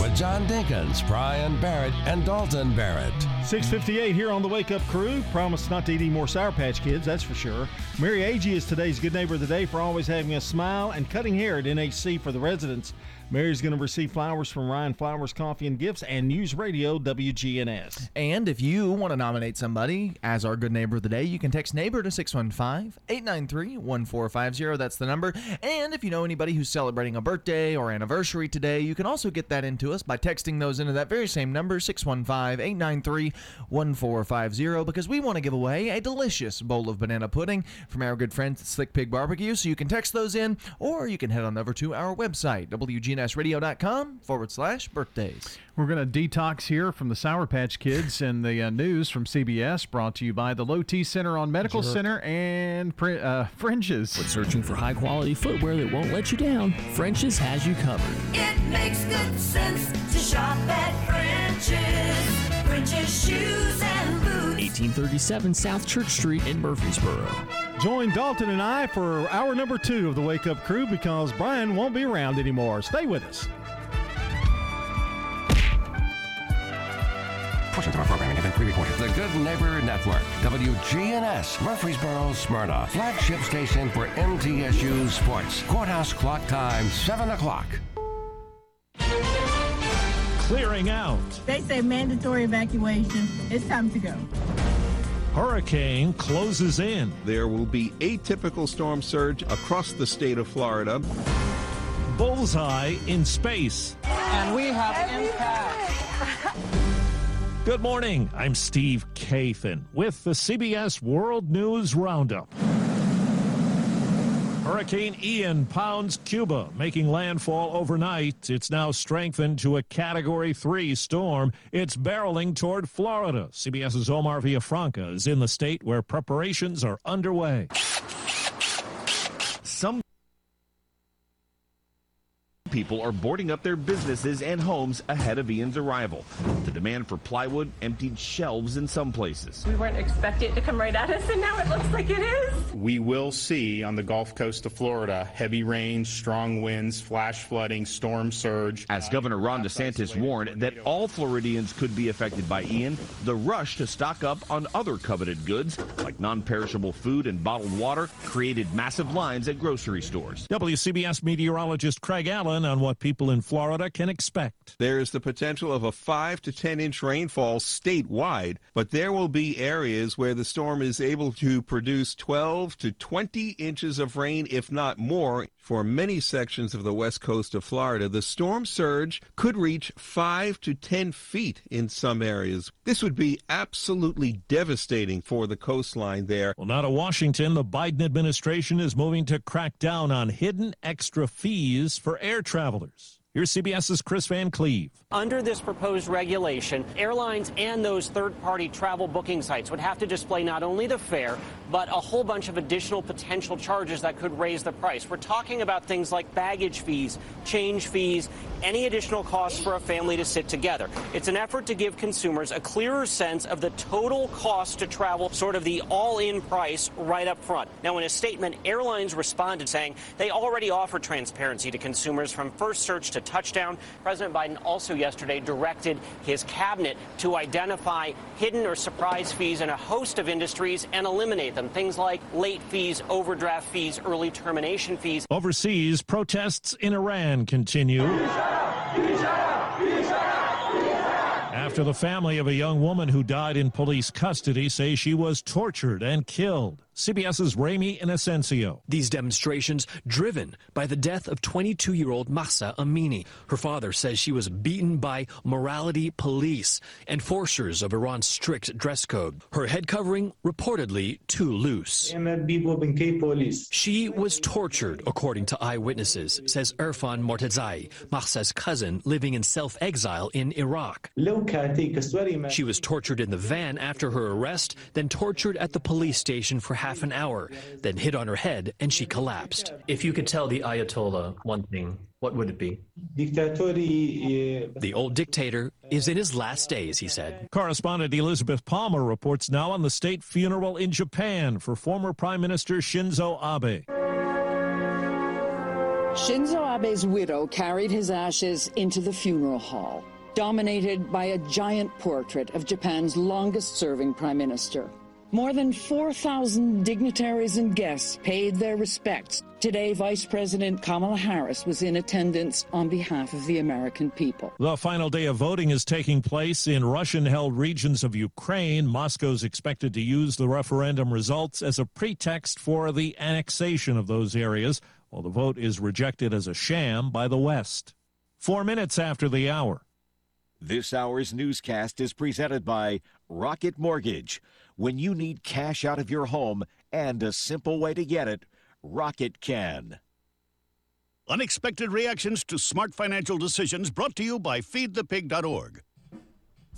With John Dinkins, Brian Barrett, and Dalton Barrett. 658 here on the Wake Up Crew. Promise not to eat any more Sour Patch Kids, that's for sure. Mary Agee is today's good neighbor of the day for always having a smile and cutting hair at NHC for the residents. Mary's going to receive flowers from Ryan Flowers Coffee and Gifts and News Radio WGNS. And if you want to nominate somebody as our good neighbor of the day, you can text neighbor to 615 893 1450. That's the number. And if you know anybody who's celebrating a birthday or anniversary today, you can also get that into us by texting those into that very same number, 615 893 1450, because we want to give away a delicious bowl of banana pudding from our good friends at Slick Pig Barbecue. So you can text those in, or you can head on over to our website, WGNSradio.com forward slash birthdays. We're going to detox here from the Sour Patch Kids and the uh, news from CBS, brought to you by the Low T Center on Medical Jerk. Center and Pri- uh, Fringes. When searching for high quality footwear that won't let you down, French's has you covered. It makes good sense to shop at French's. French's shoes and boots. 1837 South Church Street in Murfreesboro. Join Dalton and I for hour number two of the Wake Up Crew because Brian won't be around anymore. Stay with us. Portions of our programming have been pre-recorded. The Good Neighbor Network, WGNS, Murfreesboro, Smyrna, flagship station for MTSU Sports. Courthouse clock time, 7 o'clock. Clearing out. They say mandatory evacuation. It's time to go. Hurricane closes in. There will be atypical storm surge across the state of Florida. Bullseye in space. And we have impact. Good morning. I'm Steve Kathan with the CBS World News Roundup. Hurricane Ian pounds Cuba, making landfall overnight. It's now strengthened to a Category 3 storm. It's barreling toward Florida. CBS's Omar Villafranca is in the state where preparations are underway. Some people are boarding up their businesses and homes ahead of Ian's arrival. The demand for plywood emptied shelves in some places. We weren't expecting it to come right at us, and now it looks like it is. We will see on the Gulf Coast of Florida heavy rain, strong winds, flash flooding, storm surge. As Governor Ron DeSantis warned that all Floridians could be affected by Ian, the rush to stock up on other coveted goods, like non perishable food and bottled water, created massive lines at grocery stores. WCBS meteorologist Craig Allen on what people in Florida can expect. There is the potential of a 5 to 10 inch rainfall statewide, but there will be areas where the storm is able to produce 12 to 20 inches of rain, if not more. For many sections of the west coast of Florida, the storm surge could reach 5 to 10 feet in some areas. This would be absolutely devastating for the coastline there. Well, now to Washington, the Biden administration is moving to crack down on hidden extra fees for air travelers. Here's CBS's Kris Van Cleave. Under this proposed regulation, airlines and those third party travel booking sites would have to display not only the fare, but a whole bunch of additional potential charges that could raise the price. We're talking about things like baggage fees, change fees, any additional costs for a family to sit together. It's an effort to give consumers a clearer sense of the total cost to travel, sort of the all in price right up front. Now, in a statement, airlines responded saying they already offer transparency to consumers from first search to touchdown. President Biden also yesterday directed his cabinet to identify hidden or surprise fees in a host of industries and eliminate them. Things like late fees, overdraft fees, early termination fees. Overseas, protests in Iran continue. After the family of a young woman who died in police custody say she was tortured and killed. CBS's Ramy Inocencio. These demonstrations driven by the death of 22 year old Mahsa Amini. Her father says she was beaten by morality police, enforcers of Iran's strict dress code. Her head covering reportedly too loose. She was tortured, according to eyewitnesses, says Erfan Mortezaei, Mahsa's cousin living in self exile in Iraq. She was tortured in the van after her arrest, then tortured at the police station for half an hour, then hit on her head and she collapsed. If you could tell the Ayatollah one thing, what would it be? Eh, the old dictator is in his last days, he said. Correspondent Elizabeth Palmer reports now on the state funeral in Japan for former Prime Minister Shinzo Abe. Shinzo Abe's widow carried his ashes into the funeral hall, dominated by a giant portrait of Japan's longest serving prime minister. More than 4,000 dignitaries and guests paid their respects. Today, Vice President Kamala Harris was in attendance on behalf of the American people. The final day of voting is taking place in Russian held regions of Ukraine. Moscow's expected to use the referendum results as a pretext for the annexation of those areas, while the vote is rejected as a sham by the West. Four minutes after the hour. This hour's newscast is presented by Rocket Mortgage. When you need cash out of your home and a simple way to get it, Rocket can. Unexpected reactions to smart financial decisions brought to you by feedthepig.org.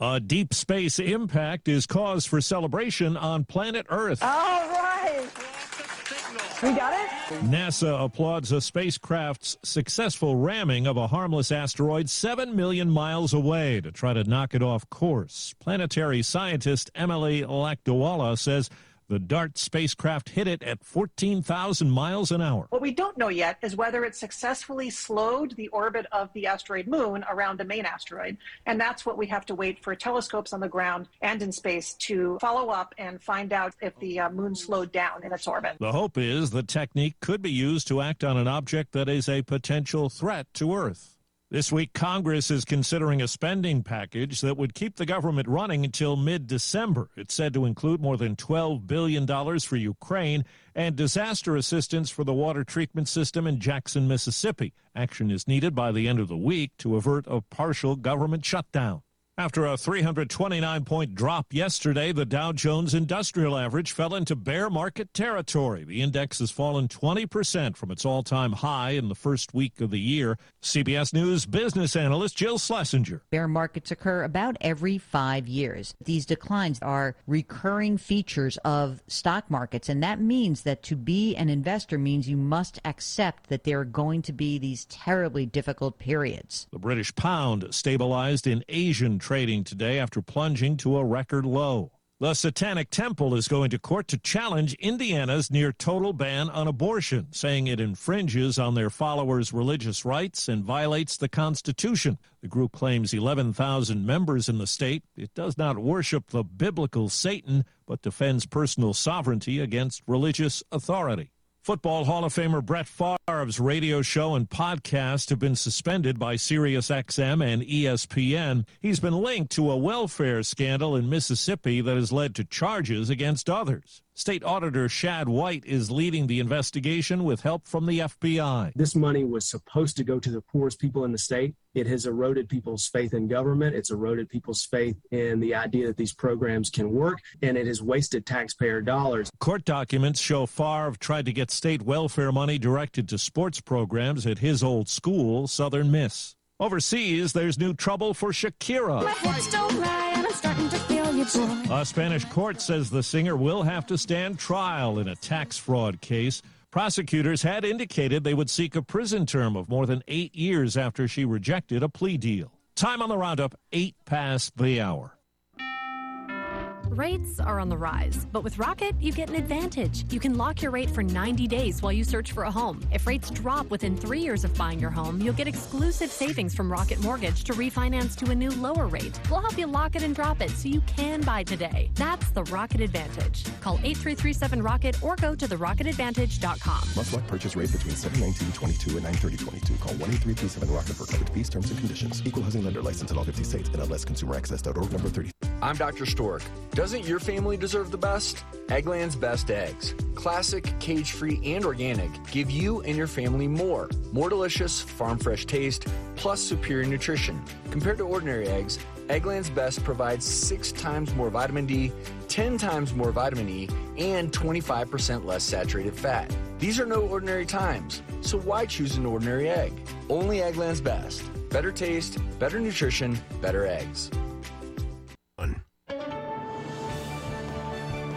A deep space impact is cause for celebration on planet Earth. All right. We got it? NASA applauds a spacecraft's successful ramming of a harmless asteroid 7 million miles away to try to knock it off course. Planetary scientist Emily Lakdawalla says The DART spacecraft hit it at 14,000 miles an hour. What we don't know yet is whether it successfully slowed the orbit of the asteroid moon around the main asteroid. And that's what we have to wait for telescopes on the ground and in space to follow up and find out if the uh, moon slowed down in its orbit. The hope is the technique could be used to act on an object that is a potential threat to Earth. This week, Congress is considering a spending package that would keep the government running until mid December. It's said to include more than $12 billion for Ukraine and disaster assistance for the water treatment system in Jackson, Mississippi. Action is needed by the end of the week to avert a partial government shutdown. After a 329 point drop yesterday, the Dow Jones Industrial Average fell into bear market territory. The index has fallen 20% from its all time high in the first week of the year. CBS News business analyst Jill Schlesinger. Bear markets occur about every five years. These declines are recurring features of stock markets, and that means that to be an investor means you must accept that there are going to be these terribly difficult periods. The British pound stabilized in Asian trading today after plunging to a record low. The Satanic Temple is going to court to challenge Indiana's near total ban on abortion, saying it infringes on their followers' religious rights and violates the Constitution. The group claims 11,000 members in the state. It does not worship the biblical Satan, but defends personal sovereignty against religious authority. Football Hall of Famer Brett Favre's radio show and podcast have been suspended by SiriusXM and ESPN. He's been linked to a welfare scandal in Mississippi that has led to charges against others. State Auditor Shad White is leading the investigation with help from the FBI. This money was supposed to go to the poorest people in the state. It has eroded people's faith in government. It's eroded people's faith in the idea that these programs can work, and it has wasted taxpayer dollars. Court documents show Favre tried to get state welfare money directed to sports programs at his old school, Southern Miss. Overseas, there's new trouble for Shakira. A Spanish court says the singer will have to stand trial in a tax fraud case. Prosecutors had indicated they would seek a prison term of more than eight years after she rejected a plea deal. Time on the roundup, eight past the hour. Rates are on the rise, but with Rocket, you get an advantage. You can lock your rate for 90 days while you search for a home. If rates drop within three years of buying your home, you'll get exclusive savings from Rocket Mortgage to refinance to a new lower rate. We'll help you lock it and drop it so you can buy today. That's the Rocket Advantage. Call 8337 Rocket or go to therocketadvantage.com. Must lock purchase rate between 719.22 and 930.22. Call 1 8337 Rocket for coverage fees, terms, and conditions. Equal housing lender license in all 50 states. NMLS Consumer Access.org number 30. I'm Dr. Stork. Doesn't your family deserve the best? Eggland's Best Eggs. Classic, cage free, and organic give you and your family more. More delicious, farm fresh taste, plus superior nutrition. Compared to ordinary eggs, Eggland's Best provides six times more vitamin D, 10 times more vitamin E, and 25% less saturated fat. These are no ordinary times, so why choose an ordinary egg? Only Eggland's Best. Better taste, better nutrition, better eggs.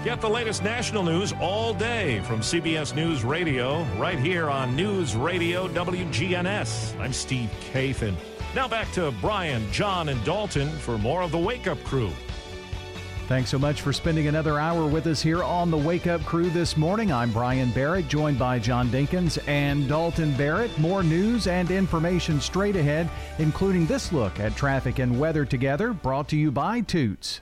Get the latest national news all day from CBS News Radio, right here on News Radio WGNS. I'm Steve Kathan. Now back to Brian, John, and Dalton for more of the Wake Up Crew. Thanks so much for spending another hour with us here on the Wake Up Crew this morning. I'm Brian Barrett, joined by John Dinkins and Dalton Barrett. More news and information straight ahead, including this look at traffic and weather together, brought to you by Toots.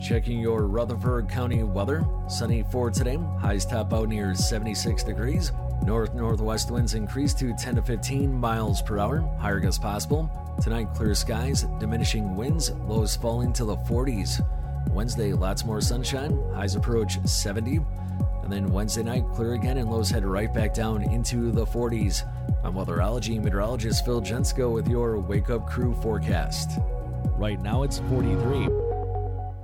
Checking your Rutherford County weather. Sunny for today. Highs top out near 76 degrees. North northwest winds increase to 10 to 15 miles per hour. Higher gusts possible. Tonight, clear skies, diminishing winds, lows falling to the 40s. Wednesday, lots more sunshine. Highs approach 70. And then Wednesday night, clear again, and lows head right back down into the 40s. I'm weatherology meteorologist Phil Jensko with your Wake Up Crew forecast. Right now, it's 43.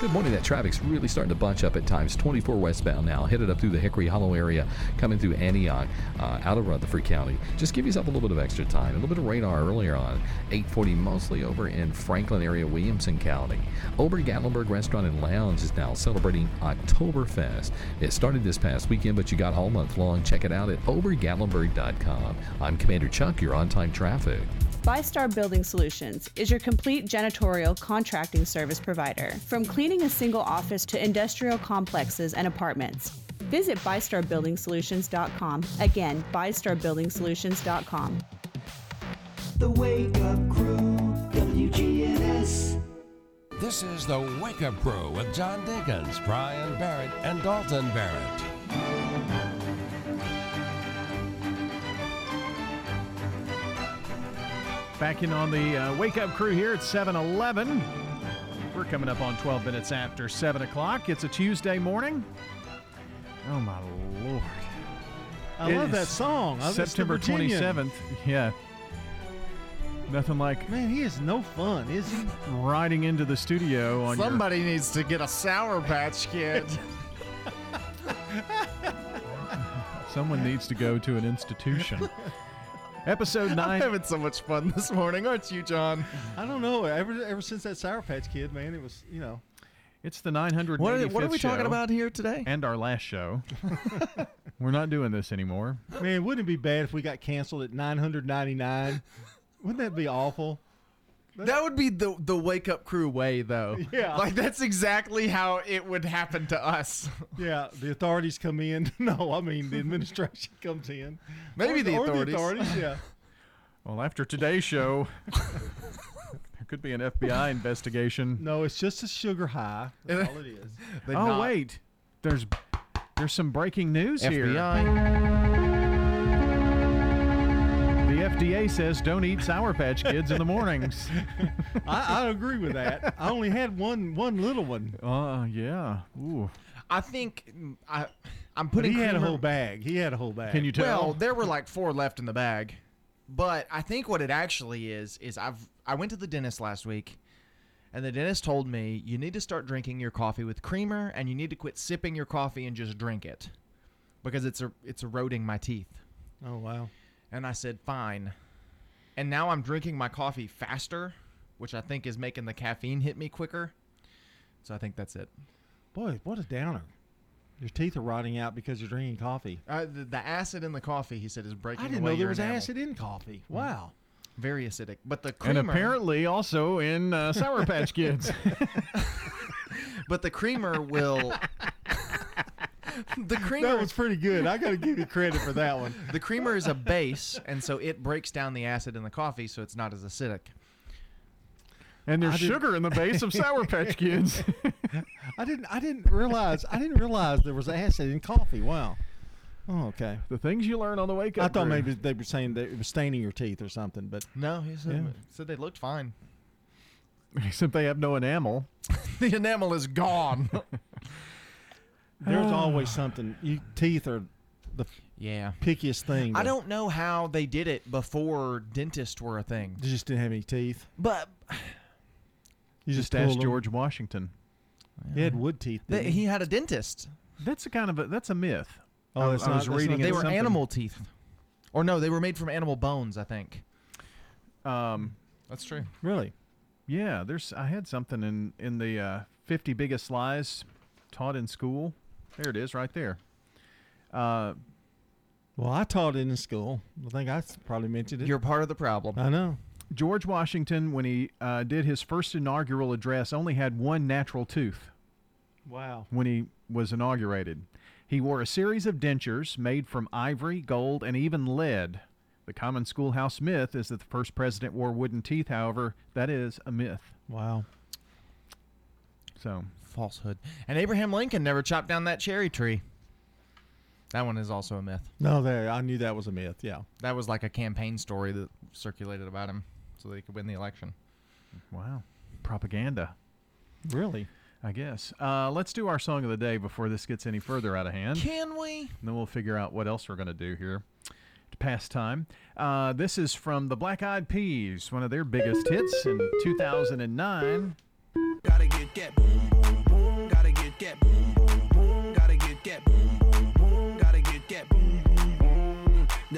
Good morning. That traffic's really starting to bunch up at times. 24 westbound now, headed up through the Hickory Hollow area, coming through Antioch, uh, out of Rutherford County. Just give yourself a little bit of extra time. A little bit of radar earlier on. 840, mostly over in Franklin area, Williamson County. Ober Gatlinburg Restaurant and Lounge is now celebrating Oktoberfest. It started this past weekend, but you got all month long. Check it out at obergatlinburg.com. I'm Commander Chuck. You're on time traffic. ByStar Building Solutions is your complete janitorial contracting service provider. From cleaning a single office to industrial complexes and apartments. Visit ByStarBuildingSolutions.com. Again, ByStarBuildingSolutions.com. The Wake Up Crew, WGNS. This is the Wake Up Crew with John Dinkins, Brian Barrett, and Dalton Barrett. Back in on the uh, Wake Up Crew here at 7 Eleven. We're coming up on 12 minutes after 7 o'clock. It's a Tuesday morning. Oh, my Lord. I It love that song. I September 27th. Yeah. Nothing like Man, he is no fun, is he? riding into the studio on your- Somebody needs to get a Sour Patch Kid. Someone needs to go to an institution. Episode nine. I'm nine. having so much fun this morning, aren't you, John? I don't know. Ever ever since that Sour Patch Kid, man, it was you know. It's the 985th What are- what are we talking about here today? And our last show. We're not doing this anymore. Man, wouldn't it be bad if we got canceled at 999? Wouldn't that be awful? That would be the the Wake Up Crew way, though. Yeah. like that's exactly how it would happen to us. Yeah, the authorities come in. No, I mean the administration comes in. Maybe Or the or authorities. authorities, yeah. Well, after today's show, there could be an FBI investigation. No, it's just a sugar high. That's all it is. oh wait, there's there's some breaking news here. FBI. The FDA says don't eat Sour Patch Kids in the mornings. I, I agree with that. I only had one one little one. Uh, yeah. Ooh. I think mm, I I'm But putting he had a creamer- whole bag. He had a whole bag. Can you tell? Well, there were like four left in the bag. But I think what it actually is is I've I went to the dentist last week and the dentist told me you need to start drinking your coffee with creamer and you need to quit sipping your coffee and just drink it because it's a, it's eroding my teeth. Oh wow. And I said, "Fine." And now I'm drinking my coffee faster, which I think is making the caffeine hit me quicker. So I think that's it. Boy, what a downer. Your teeth are rotting out because you're drinking coffee. Uh, the, the acid in the coffee, he said, is breaking I didn't away know there was enamel. acid in coffee. Wow. Very acidic. But the creamer, And apparently also in uh, Sour Patch Kids. but the creamer will. The creamer That was pretty good. I got to give you credit for that one. The creamer is a base, and so it breaks down the acid in the coffee, so it's not as acidic. and there's sugar in the base of Sour Patch Kids. I didn't. I didn't realize. I didn't realize there was acid in coffee. Wow. Oh, okay. the things you learn on the wake up. I thought Crew. maybe they were saying that it was staining your teeth or something, but No, he said, Yeah. said they looked fine. Except they have no enamel. the enamel is gone. There's always something. You teeth are the yeah. pickiest thing. I to- don't know how they did it before dentists were a thing. You just didn't have any teeth. But You Just just, ask them. George Washington. He had wood teeth. they, didn't he had a dentist. That's a kind of a that's a myth. Oh, I, that's I not- was that's reading not- it They were something. animal teeth. Or no, they were made from animal bones, I think. Um, That's true. Really? yeah, there's. I had something in in the uh, 50 biggest lies taught in school. There it is, right there. Uh, Well, I taught it in school. I think I probably mentioned it. You're part of the problem. I know. George Washington, when he uh, did his first inaugural address, only had one natural tooth. Wow. when he was inaugurated. He wore a series of dentures made from ivory, gold, and even lead. The common schoolhouse myth is that the first president wore wooden teeth, however, that is a myth. Wow. So, Falsehood. And Abraham Lincoln never chopped down that cherry tree. That one is also a myth. No, there. I knew that was a myth. Yeah. That was like a campaign story that circulated about him so they could win the election. wow. Propaganda. Really? I guess. Uh, let's do our song of the day before this gets any further out of hand. Can we? And then we'll figure out what else we're going to do here to pass time. Uh, this is from the Black Eyed Peas, one of their biggest hits in 2009. Gotta get that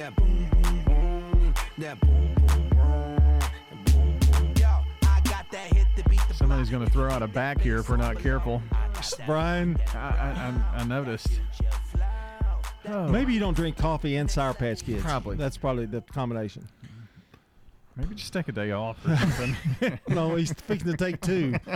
That boom boom boom. That boom boom boom. That boom boom. Yo, I got that hit to beat the Somebody's going to throw out a back here if we're not careful. Brian, I, I, I, I noticed. Oh. maybe you don't drink coffee and Sour Patch Kids. Probably. That's probably the combination. Maybe just take a day off or something. no, he's fixing to take two.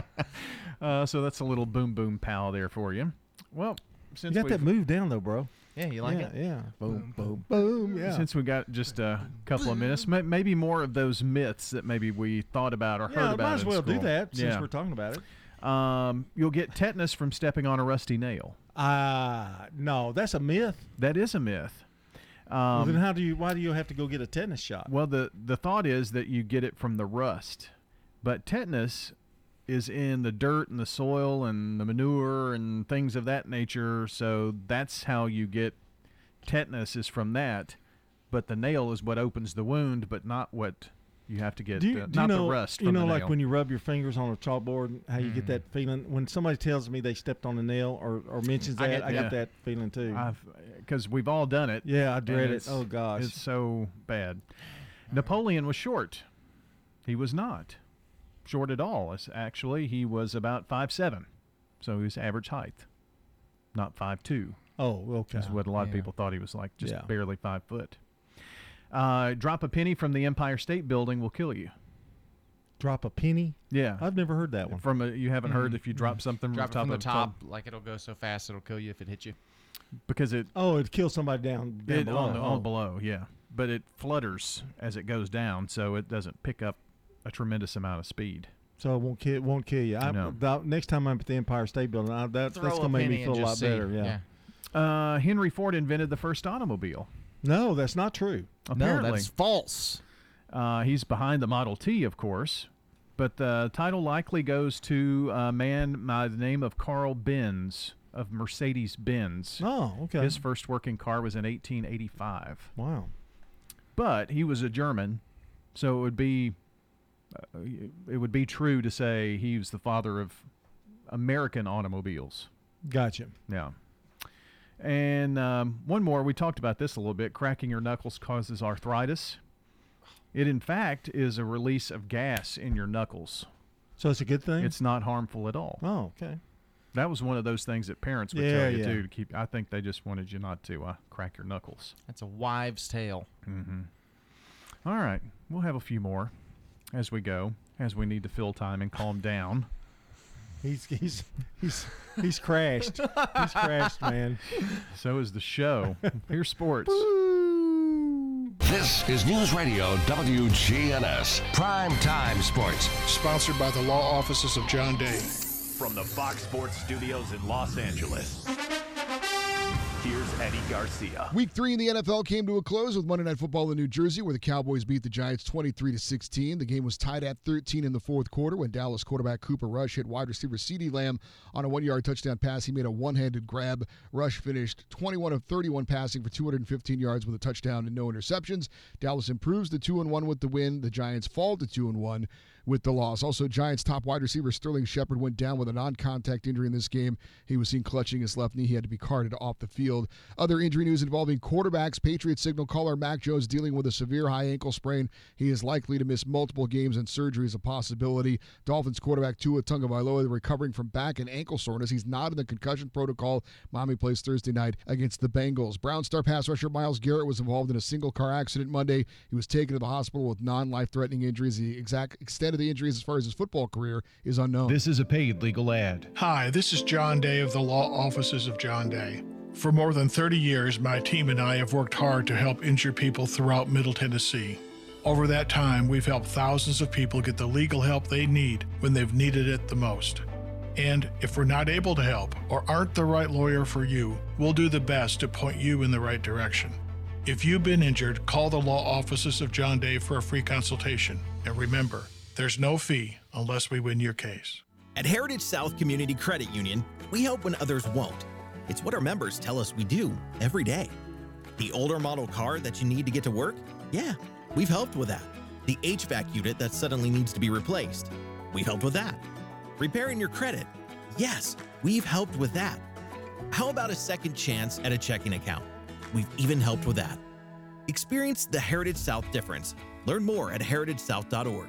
Uh, so that's a little boom boom pal there for you. Well, You got that move down though, bro. Yeah, you like yeah, it? Yeah. Boom, boom, boom. Yeah. Since we got just a couple of minutes, may- maybe more of those myths that maybe we thought about or Yeah, heard about. might as in well do that since Yeah. we're talking about it. Um, you'll get tetanus from stepping on a rusty nail. Ah, no, that's a myth. That is a myth. well, Um, then how do you? Why do you have to go get a tetanus shot? Well, the the thought is that you get it from the rust, but tetanus is in the dirt and the soil and the manure and things of that nature. So that's how you get tetanus is from that. But the nail is what opens the wound, but not what you have to get. Do you, uh, you not know, the rust. you know, like nail. when you rub your fingers on a chalkboard, how you get Mhm. that feeling when somebody tells me they stepped on a nail or, or mentions I that. get- I yeah. got that feeling too. because we've all done it. Yeah, I dread it. Oh, gosh. it's so bad. Napoleon was short. He was not short at all. Actually, he was about five seven, so he was average height, not five two. Oh, okay. Is what a lot of people thought he was like, just Yeah. barely five foot. Uh, drop a penny from the Empire State Building will kill you. Drop a penny. Yeah, I've never heard that one. From a, you haven't heard if you drop something Drop it from from the of top, like it'll go so fast it'll kill you if it hits you. because it Oh, it kills somebody down, down it, below. on, Oh. on below, yeah. But it flutters as it goes down, so it doesn't pick up a tremendous amount of speed. So it won't kill, won't kill you. I, No. the- next time I'm at the Empire State Building, I, that, that's gonna make me feel a lot see. better. Yeah. Yeah. Uh, Henry Ford invented the first automobile. No, that's not true. Apparently, that's false. Uh, he's behind the Model T, of course, but the title likely goes to a man by the name of Carl Benz of Mercedes Benz. Oh, okay. His first working car was in 1885. Wow. But he was a German, so it would be it would be true to say he was the father of American automobiles. Gotcha. Yeah. And um, one more, we talked about this a little bit. Cracking your knuckles causes arthritis. It, in fact, is a release of gas in your knuckles. So it's a good thing. It's not harmful at all. oh, okay. That was one of those things that parents would Yeah, tell you yeah. too. To keep, I think they just wanted you not to uh, crack your knuckles. That's a wives' tale. Mm-hmm. All right, we'll have a few more as we go, as we need to fill time and calm down. He's he's he's he's crashed. He's crashed, man. So is the show. Here's sports. This is News Radio WGNS Prime Time Sports. Sponsored by the law offices of John Day. From the Fox Sports Studios in Los Angeles, here's Eddie Garcia. Week three in the NFL came to a close with Monday Night Football in New Jersey, where the Cowboys beat the Giants 23 to 16. The game was tied at 13 in the fourth quarter when Dallas quarterback Cooper Rush hit wide receiver CeeDee Lamb on a one-yard touchdown pass. He made a one-handed grab. Rush finished 21 of 31 passing for 215 yards with a touchdown and no interceptions. Dallas improves to two and one with the win. The Giants fall to two and one with the loss. Also, Giants top wide receiver Sterling Shepard went down with a non-contact injury in this game. He was seen clutching his left knee. He had to be carted off the field. Other injury news involving quarterbacks. Patriots signal caller Mac Jones dealing with a severe high ankle sprain. He is likely to miss multiple games and surgery is a possibility. Dolphins quarterback Tua Tagovailoa recovering from back and ankle soreness. He's not in the concussion protocol. Miami plays Thursday night against the Bengals. Brown star pass rusher Myles Garrett was involved in a single car accident Monday. He was taken to the hospital with non-life threatening injuries. The exact extent of the injuries as far as his football career is unknown. This is a paid legal ad. Hi, this is John Day of the law offices of John Day. For more than 30 years, my team and I have worked hard to help injured people throughout Middle Tennessee. Over that time, we've helped thousands of people get the legal help they need when they've needed it the most. And if we're not able to help or aren't the right lawyer for you, we'll do the best to point you in the right direction. If you've been injured, call the law offices of John Day for a free consultation. And remember, there's no fee unless we win your case. At Heritage South Community Credit Union, we help when others won't. It's what our members tell us we do every day. The older model car that you need to get to work? Yeah, we've helped with that. The HVAC unit that suddenly needs to be replaced? We've helped with that. Repairing your credit? Yes, we've helped with that. How about a second chance at a checking account? We've even helped with that. Experience the Heritage South difference. Learn more at heritagesouth.org.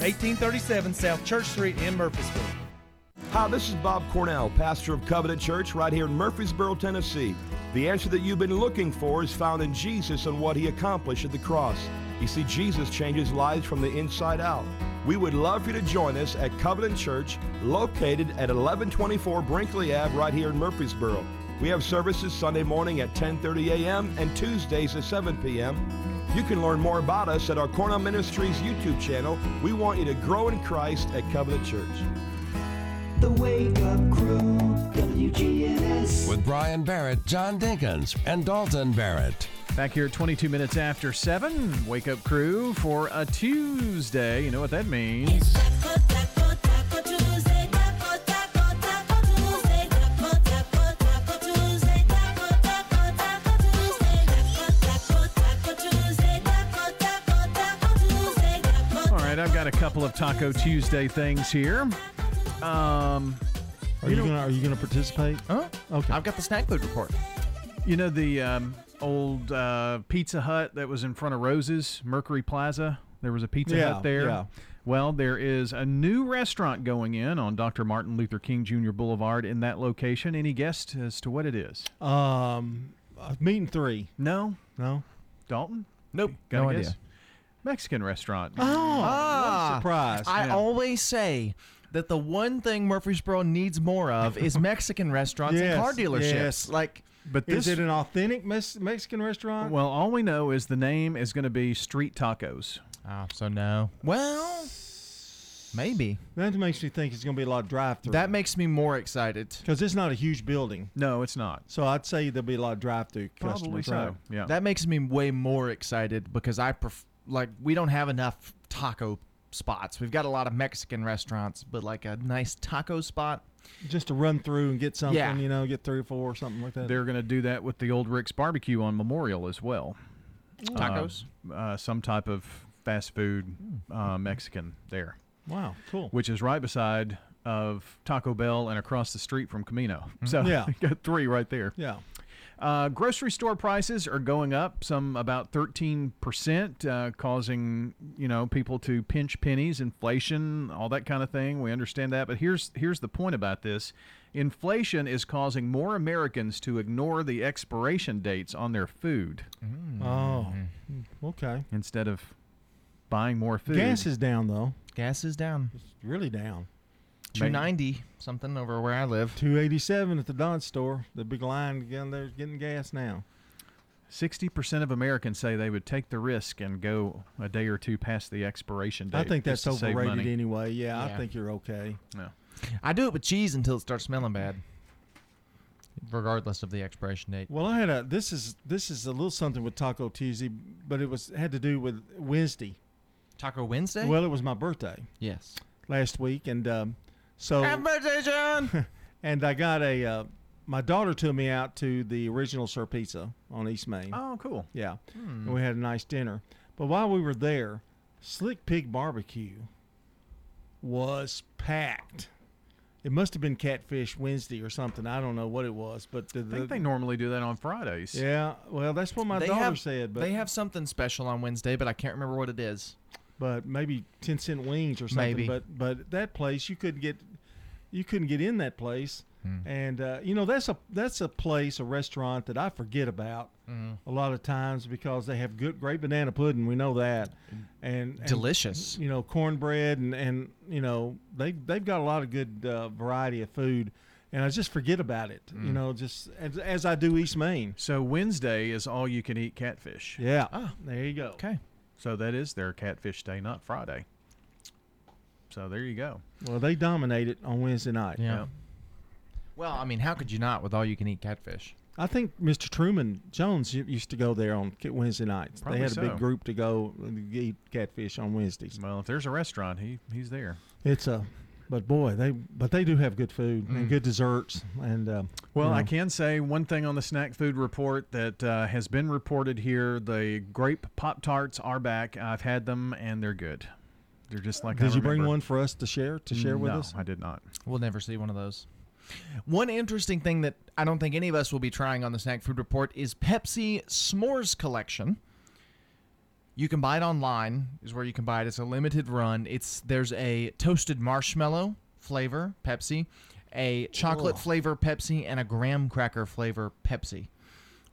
1837 South Church Street in Murfreesboro. Hi, this is Bob Cornell, pastor of Covenant Church right here in Murfreesboro, Tennessee. The answer that you've been looking for is found in Jesus and what he accomplished at the cross. You see, Jesus changes lives from the inside out. We would love for you to join us at Covenant Church, located at 1124 Brinkley Ave, right here in Murfreesboro. We have services Sunday morning at 10:30 a.m. and Tuesdays at 7 p.m. You can learn more about us at our Cornell Ministries YouTube channel. We want you to grow in Christ at Covenant Church. The Wake Up Crew, WGNS. With Brian Barrett, John Dinkins, and Dalton Barrett. Back here at 22 minutes after 7, Wake Up Crew for a Tuesday. You know what that means. A couple of Taco Tuesday things here. Um, Are you, gonna Are you gonna participate? Huh? Okay. I've got the snack food report. You know the um, old uh, Pizza Hut that was in front of Rose's Mercury Plaza. There was a Pizza Yeah, Hut there. yeah. Well, there is a new restaurant going in on Dr. Martin Luther King Jr. Boulevard in that location. Any guess as to what it is? Um, uh, meeting three. No, no. Dalton. Nope. Got no idea. guess? Mexican restaurant. Oh, Ah, surprise! I Yeah. always say that the one thing Murfreesboro needs more of is Mexican restaurants Yes, and car dealerships. yes. Like, But is it an authentic Mes- Mexican restaurant? well, all we know is the name is going to be Street Tacos. oh, so no. Well, maybe that makes me think it's going to be a lot of drive-through. that makes me more excited. because it's not a huge building, No, it's not. so I'd say there'll be a lot of drive-through Probably customers. so. right? Yeah. That makes me way more excited because I pref- like we don't have enough taco spots. We've got a lot of Mexican restaurants, but like a nice taco spot. Just to run through and get something, Yeah. you know, get three or four or something like that. They're going to do that with the old Rick's Barbecue on Memorial as well. Tacos? Uh, uh, some type of fast food uh, Mexican there, wow, cool. which is right beside of Taco Bell and across the street from Camino. So Yeah. got three right there. Yeah. Uh, grocery store prices are going up, some about 13%, uh, causing, you know, people to pinch pennies, inflation, all that kind of thing. We understand that. But here's here's the point about this. Inflation is causing more Americans to ignore the expiration dates on their food Oh, okay. instead of buying more food. Gas is down though. Gas is down. It's really down. Two ninety something over where I live. Two eighty-seven at the Don store. The big line down there getting gas now. 60% of Americans say they would take the risk and go a day or two past the expiration date. I think that's overrated anyway. Yeah, Yeah. I think you're okay. Yeah. I do it with cheese until it starts smelling bad. Regardless of the expiration date. Well, I had a this is this is a little something with Taco Tuesday, but it was had to do with Wednesday. Taco Wednesday? Well, it was my birthday yes. last week, and um, so Happy birthday, John! and I got a uh, my daughter took me out to the original Sir Pizza on East Main. Oh, cool. Yeah, Hmm. and we had a nice dinner. But while we were there, Slick Pig Barbecue was packed. It must have been Catfish Wednesday or something. I don't know what it was, but the, I think they normally do that on Fridays. yeah. Well, that's what my they daughter have, said. But they have something special on Wednesday, but I can't remember what it is. but maybe ten cent wings or something. Maybe. But but that place you couldn't get you couldn't get in that place And uh, you know that's a that's a place, a restaurant that I forget about Mhm. a lot of times because they have good, great banana pudding. We know that, and, and, Delicious. You know, cornbread and and you know they they've got a lot of good uh, variety of food, and I just forget about it. You Mm. know, just as, as I do East Main. So Wednesday is all you can eat catfish. Yeah. there you go. Okay. So that is their catfish day, not Friday. So there you go. Well, they dominate it on Wednesday night. Yeah. Well, I mean, how could you not with all you can eat catfish? I think Mr. Truman Jones used to go there on Wednesday nights. Probably they had a big group to go eat catfish on Wednesdays. Well, if there's a restaurant, he he's there. It's a, but boy, they but they do have good food and Mm. good desserts and. Uh, Well, you I can say one thing on the snack food report that uh, has been reported here: the grape pop tarts are back. I've had them and they're good. They're just like. I Did you bring one for us to share to share with No, us? I did not. We'll never see one of those. One interesting thing that I don't think any of us will be trying on the snack food report is Pepsi S'mores collection. You can buy it online. Is where you can buy it. It's a limited run. It's there's a toasted marshmallow flavor Pepsi, a chocolate Ugh. flavor Pepsi, and a graham cracker flavor Pepsi.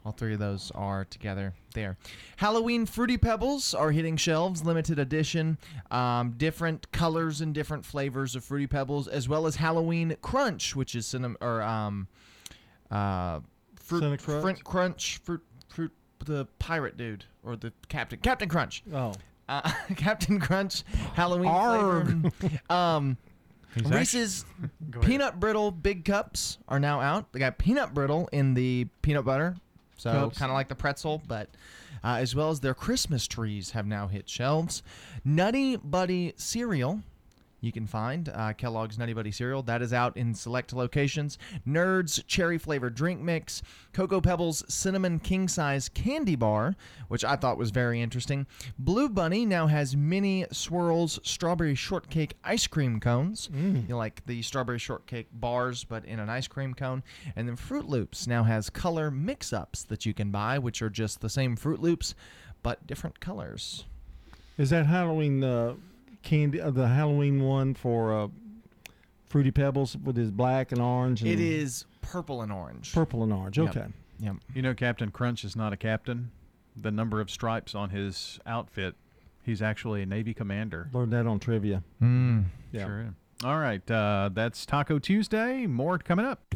All three of those are together there. Halloween Fruity Pebbles are hitting shelves, limited edition, um, different colors and different flavors of Fruity Pebbles, as well as Halloween Crunch, which is cinnamon or um, uh, fruit Cinnamon Crunch? fruit crunch, fruit fruit the pirate dude or the captain Captain Crunch. Oh. Uh, Captain Crunch Halloween Arg. flavor. um, He's Reese's peanut brittle big cups are now out. They got peanut brittle in the peanut butter, so kind of like the pretzel, but uh, as well as their Christmas trees have now hit shelves. Nutty Buddy cereal. You can find uh, Kellogg's Nutty Buddy cereal. That is out in select locations. Nerds cherry flavored drink mix. Cocoa Pebbles cinnamon king size candy bar, which I thought was very interesting. Blue Bunny now has mini swirls strawberry shortcake ice cream cones. You like the strawberry shortcake bars, but in an ice cream cone. And then Froot Loops now has color mix ups that you can buy, which are just the same Froot Loops, but different colors. Is that Halloween uh, candy? Uh, the Halloween one for uh, Fruity Pebbles with his black and orange. And It is purple and orange. purple and orange. Yep. Okay. Yep. You know, Captain Crunch is not a captain. The number of stripes on his outfit, he's actually a Navy commander. Learned that on trivia. Mm. Yeah. Sure. All right, uh, that's Taco Tuesday. More coming up.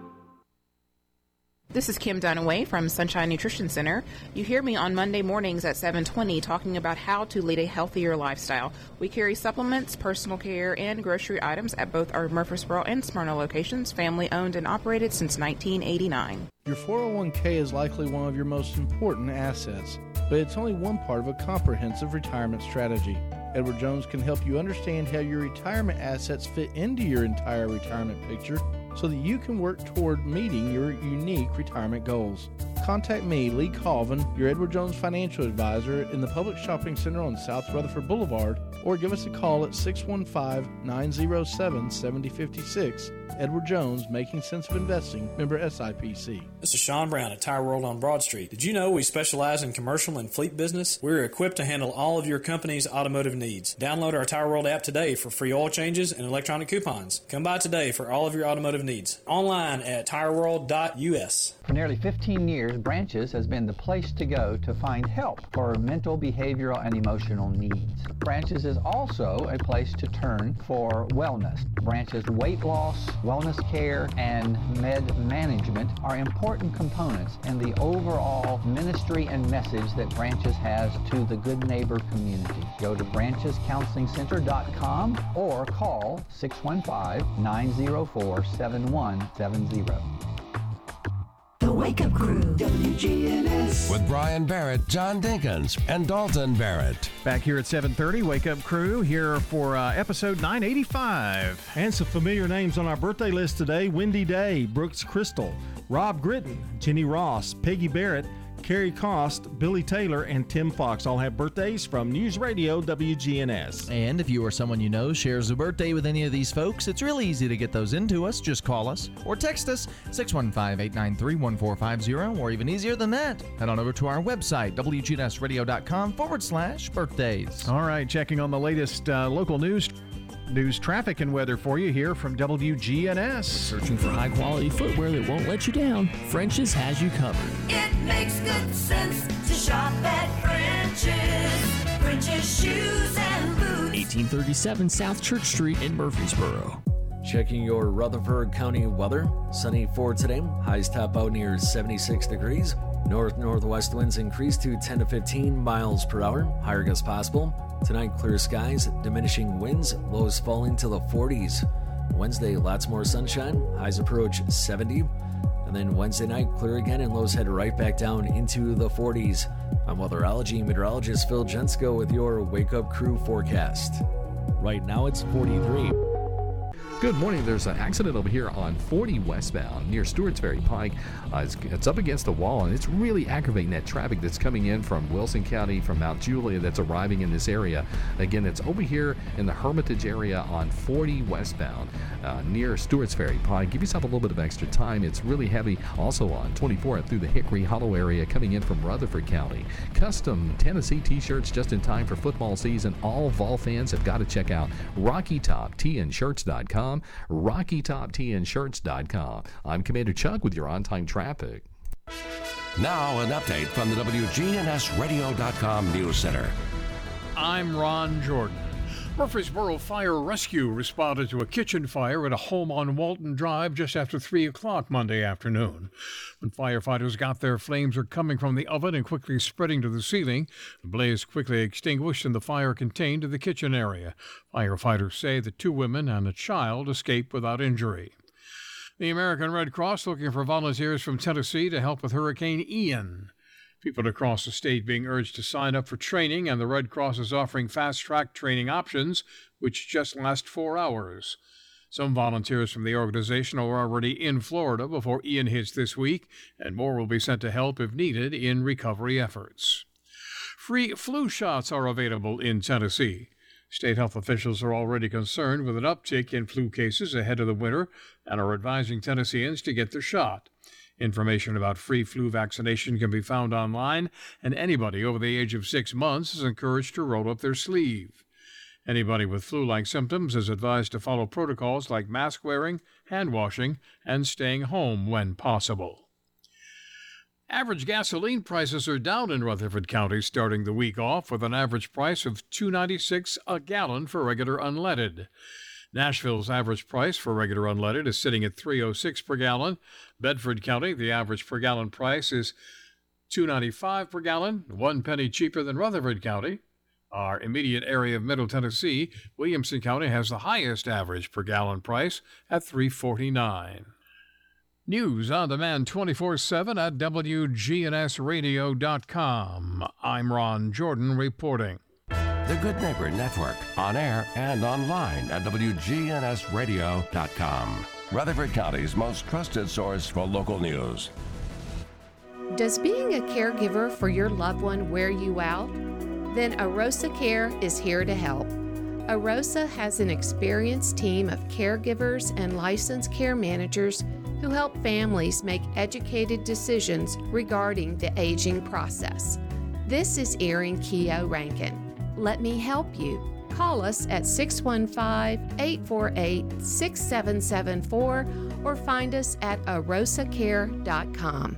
This is Kim Dunaway from Sunshine Nutrition Center. You hear me on Monday mornings at 7:20 talking about how to lead a healthier lifestyle. We carry supplements, personal care, and grocery items at both our Murfreesboro and Smyrna locations, family owned and operated since 1989. Your 401k is likely one of your most important assets, but it's only one part of a comprehensive retirement strategy. Edward Jones can help you understand how your retirement assets fit into your entire retirement picture so that you can work toward meeting your unique retirement goals. Contact me, Lee Colvin, your Edward Jones financial advisor in the Publix Shopping Center on South Rutherford Boulevard, or give us a call at 615 907 7056. Edward Jones, Making Sense of Investing, member SIPC. This is Sean Brown at Tire World on Broad Street. Did you know we specialize in commercial and fleet business? We're equipped to handle all of your company's automotive needs. Download our Tire World app today for free oil changes and electronic coupons. Come by today for all of your automotive needs. Online at tireworld.us. For nearly 15 years, Branches has been the place to go to find help for mental, behavioral, and emotional needs. Branches is also a place to turn for wellness. Branches weight loss, wellness care, and med management are important components in the overall ministry and message that Branches has to the Good Neighbor community. Go to branchescounselingcenter.com or call 615 904 7170. The Wake Up Crew, WGNS. With Brian Barrett, John Dinkins, and Dalton Barrett. Back here at 7:30, Wake Up Crew here for uh, episode 985. And some familiar names on our birthday list today: Wendy Day, Brooks Crystal, Rob Gritton, Jenny Ross, Peggy Barrett. Carrie Cost, Billy Taylor, and Tim Fox all have birthdays from News Radio WGNS. And if you or someone you know shares a birthday with any of these folks, it's really easy to get those into us. Just call us or text us 615 893 1450, or even easier than that, head on over to our website, WGNSradio.com forward slash birthdays. All right, checking on the latest uh, local news. News, traffic, and weather for you here from WGNS. Searching for high quality footwear that won't let you down? French's has you covered. It makes good sense to shop at French's. French's shoes and boots. 1837 South Church Street in Murfreesboro. Checking your Rutherford County weather. Sunny for today. Highs top out near 76 degrees. North northwest winds increase to 10 to 15 miles per hour. Higher gusts possible. Tonight, clear skies, diminishing winds, lows falling to the 40s. Wednesday, lots more sunshine. Highs approach 70. And then Wednesday night, clear again, and lows head right back down into the 40s. I'm weatherology meteorologist Phil Jensko with your Wake Up Crew forecast. Right now, it's 43. Good morning. There's an accident over here on 40 westbound near Stewart's Ferry Pike. Uh, it's, it's up against the wall, and it's really aggravating that traffic that's coming in from Wilson County, from Mount Juliet, that's arriving in this area. Again, it's over here in the Hermitage area on 40 westbound uh, near Stewart's Ferry Pike. Give yourself a little bit of extra time. It's really heavy. Also on 24 through the Hickory Hollow area coming in from Rutherford County. Custom Tennessee t-shirts just in time for football season. All Vol fans have got to check out RockyTopTandShirts.com. RockyTopTandShirts.com. I'm Commander Chuck with your on-time traffic. Now, an update from the WGNSradio.com News Center. I'm Ron Jordan. Murfreesboro Fire Rescue responded to a kitchen fire at a home on Walton Drive just after 3 o'clock Monday afternoon. When firefighters got there, flames were coming from the oven and quickly spreading to the ceiling. The blaze quickly extinguished and the fire contained to the kitchen area. Firefighters say the two women and a child escaped without injury. The American Red Cross looking for volunteers from Tennessee to help with Hurricane Ian. People across the state being urged to sign up for training, and the Red Cross is offering fast track training options, which just last four hours. Some volunteers from the organization are already in Florida before Ian hits this week, and more will be sent to help if needed in recovery efforts. Free flu shots are available in Tennessee. State health officials are already concerned with an uptick in flu cases ahead of the winter and are advising Tennesseans to get their shot. Information about free flu vaccination can be found online, and anybody over the age of six months is encouraged to roll up their sleeve. Anybody with flu like symptoms is advised to follow protocols like mask wearing, hand washing, and staying home when possible. Average gasoline prices are down in Rutherford County starting the week off with an average price of 2.96 a gallon for regular unleaded. Nashville's average price for regular unleaded is sitting at 306 per gallon. Bedford County, the average per gallon price is 295 per gallon, one penny cheaper than Rutherford County. Our immediate area of Middle Tennessee, Williamson County has the highest average per gallon price at 349. News on demand 24/7 at wgnsradio.com. I'm Ron Jordan reporting. The Good Neighbor Network, on air and online at WGNSradio.com. Rutherford County's most trusted source for local news. Does being a caregiver for your loved one wear you out? Then AROSA Care is here to help. AROSA has an experienced team of caregivers and licensed care managers who help families make educated decisions regarding the aging process. This is Erin Keogh Rankin. Let me help you. Call us at 615 848 6774 or find us at arosacare.com.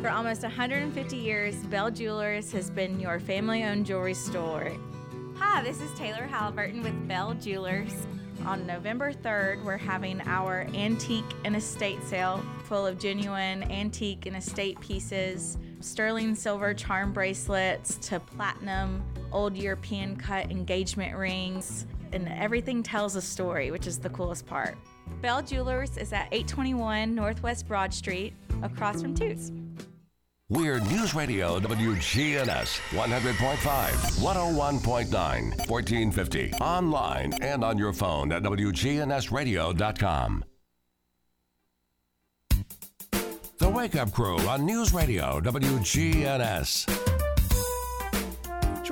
For almost 150 years, Bell Jewelers has been your family owned jewelry store. Hi, this is Taylor Halliburton with Bell Jewelers. On November 3rd, we're having our antique and estate sale full of genuine antique and estate pieces, sterling silver charm bracelets to platinum, old European cut engagement rings, and everything tells a story, which is the coolest part. Bell Jewelers is at 821 Northwest Broad Street, across from Toots. We're News Radio WGNS 100.5, 101.9, 1450. Online and on your phone at WGNSradio.com. The Wake Up Crew on News Radio WGNS.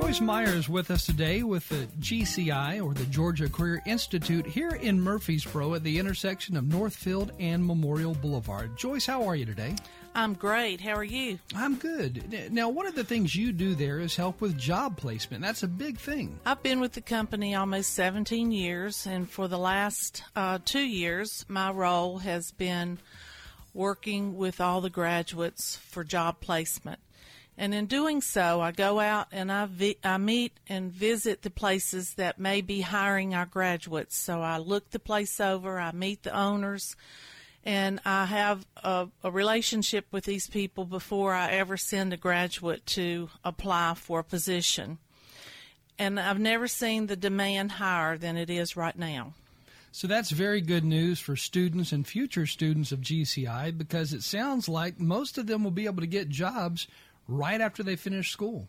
Joyce Meyer is with us today with the GCI or the Georgia Career Institute here in Murfreesboro at the intersection of Northfield and Memorial Boulevard. Joyce, how are you today? I'm great. How are you? I'm good. Now, one of the things you do there is help with job placement. That's a big thing. I've been with the company almost 17 years, and for the last uh, two years, my role has been working with all the graduates for job placement. And in doing so, I go out and I, vi- I meet and visit the places that may be hiring our graduates. So I look the place over, I meet the owners, and I have a, a relationship with these people before I ever send a graduate to apply for a position. And I've never seen the demand higher than it is right now. So that's very good news for students and future students of GCI because it sounds like most of them will be able to get jobs right after they finish school.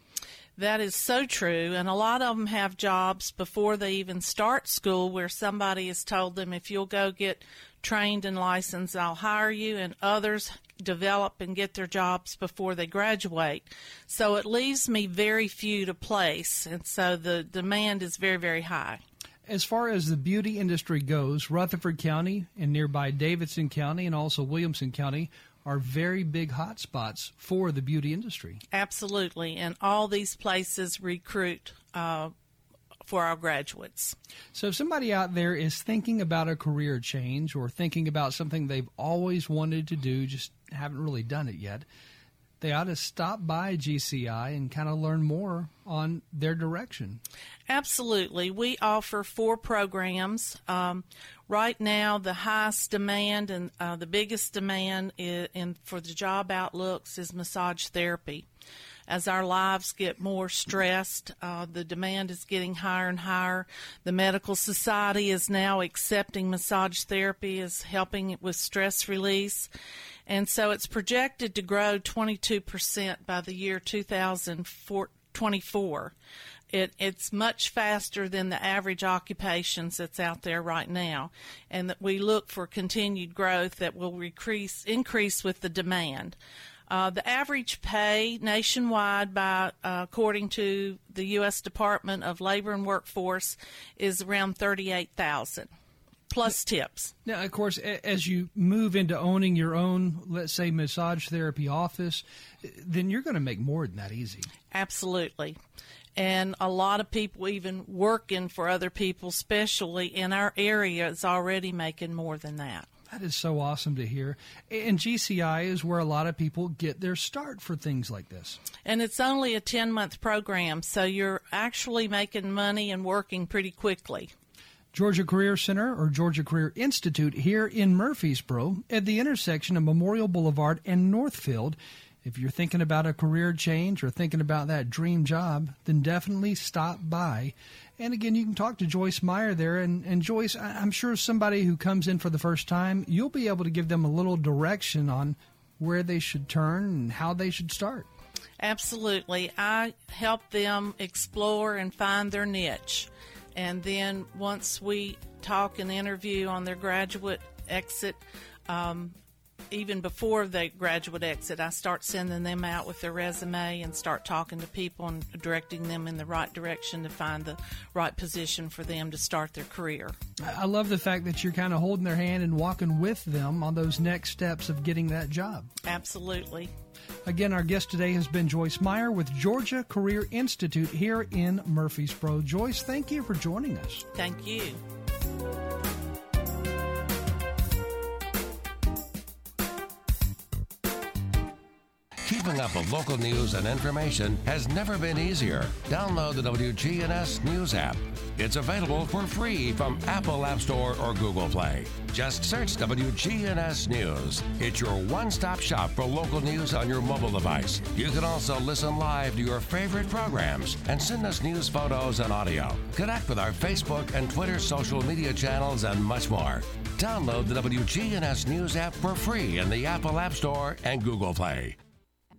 That is so true. And a lot of them have jobs before they even start school where somebody has told them, if you'll go get trained and licensed, I'll hire you. And others develop and get their jobs before they graduate. So it leaves me very few to place. And so the demand is very, very high. As far as the beauty industry goes, Rutherford County and nearby Davidson County and also Williamson County are very big hotspots for the beauty industry. Absolutely. And all these places recruit uh, for our graduates. So, if somebody out there is thinking about a career change or thinking about something they've always wanted to do, just haven't really done it yet, they ought to stop by GCI and kind of learn more on their direction. Absolutely. We offer four programs. Um, right now, the highest demand and uh, the biggest demand is, in, for the job outlooks is massage therapy. As our lives get more stressed, uh, the demand is getting higher and higher. The medical society is now accepting massage therapy as helping with stress release. And so it's projected to grow 22% by the year 2024. It, it's much faster than the average occupations that's out there right now, and that we look for continued growth that will increase increase with the demand. Uh, the average pay nationwide, by uh, according to the U.S. Department of Labor and Workforce, is around thirty-eight thousand plus tips. Now, of course, as you move into owning your own, let's say, massage therapy office, then you're going to make more than that easy. Absolutely. And a lot of people, even working for other people, especially in our area, is already making more than that. That is so awesome to hear. And GCI is where a lot of people get their start for things like this. And it's only a 10 month program, so you're actually making money and working pretty quickly. Georgia Career Center or Georgia Career Institute here in Murfreesboro at the intersection of Memorial Boulevard and Northfield. If you're thinking about a career change or thinking about that dream job, then definitely stop by. And again, you can talk to Joyce Meyer there. And, and Joyce, I'm sure somebody who comes in for the first time, you'll be able to give them a little direction on where they should turn and how they should start. Absolutely. I help them explore and find their niche. And then once we talk and interview on their graduate exit, um, even before the graduate exit, I start sending them out with their resume and start talking to people and directing them in the right direction to find the right position for them to start their career. I love the fact that you're kind of holding their hand and walking with them on those next steps of getting that job. Absolutely. Again, our guest today has been Joyce Meyer with Georgia Career Institute here in Murfreesboro. Joyce, thank you for joining us. Thank you. Keeping up with local news and information has never been easier. Download the WGNS News app. It's available for free from Apple App Store or Google Play. Just search WGNS News. It's your one stop shop for local news on your mobile device. You can also listen live to your favorite programs and send us news photos and audio. Connect with our Facebook and Twitter social media channels and much more. Download the WGNS News app for free in the Apple App Store and Google Play.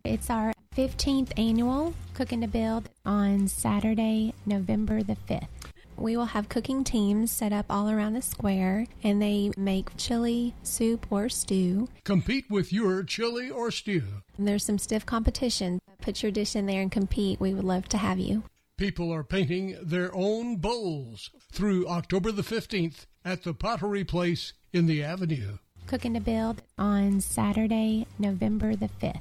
It's our 15th annual Cooking to Build on Saturday, November the 5th. We will have cooking teams set up all around the square and they make chili, soup, or stew. Compete with your chili or stew. And there's some stiff competition. Put your dish in there and compete. We would love to have you. People are painting their own bowls through October the 15th at the Pottery Place in the Avenue. Cooking to Build on Saturday, November the 5th.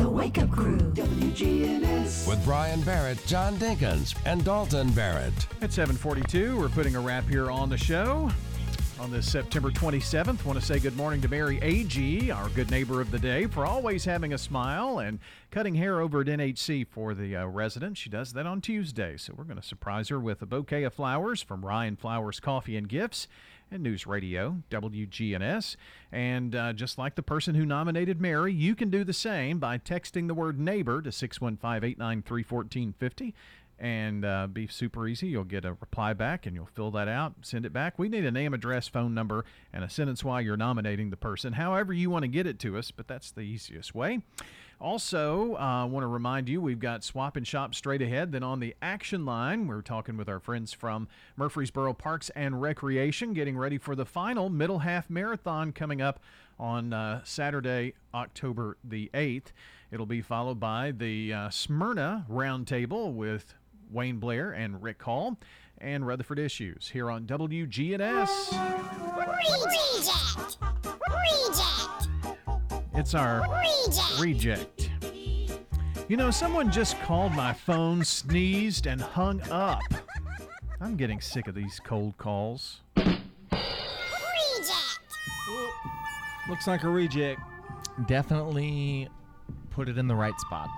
The Wake Up Crew, WGNS. With Brian Barrett, John Dinkins, and Dalton Barrett. At 742, we're putting a wrap here on the show. On this September 27th, want to say good morning to Mary A.G., our good neighbor of the day, for always having a smile and cutting hair over at NHC for the uh, residents. She does that on Tuesday, so we're going to surprise her with a bouquet of flowers from Ryan Flowers Coffee and Gifts and News Radio, WGNS. And uh, just like the person who nominated Mary, you can do the same by texting the word neighbor to 615 893 1450 and uh, be super easy. You'll get a reply back and you'll fill that out, send it back. We need a name, address, phone number, and a sentence why you're nominating the person, however you want to get it to us, but that's the easiest way. Also, I uh, want to remind you we've got Swap and Shop straight ahead. Then on the action line, we're talking with our friends from Murfreesboro Parks and Recreation, getting ready for the final middle half marathon coming up on uh, Saturday, October the 8th. It'll be followed by the uh, Smyrna Roundtable with Wayne Blair and Rick Hall and Rutherford Issues here on WGNS. Reject! Reject! It's our Reject. reject. You know, someone just called my phone, sneezed, and hung up. I'm getting sick of these cold calls. Reject! Looks like a reject. Definitely put it in the right spot.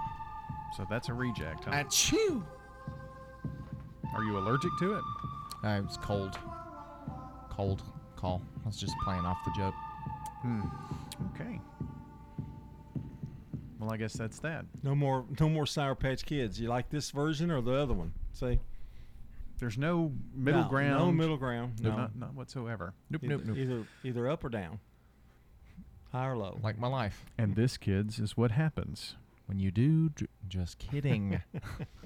So that's a reject, huh? Achoo! Are you allergic to it? Uh, it was cold. Cold call. I was just playing off the joke. Hmm. Okay. Well, I guess that's that. No more, no more Sour Patch Kids. You like this version or the other one? See, There's no middle No, ground. No middle ground. No, No, Not, not whatsoever. Nope, either, nope, nope. Either, either up or down. High or low? Like my life. And this, kids, is what happens. When you do, dr- just kidding.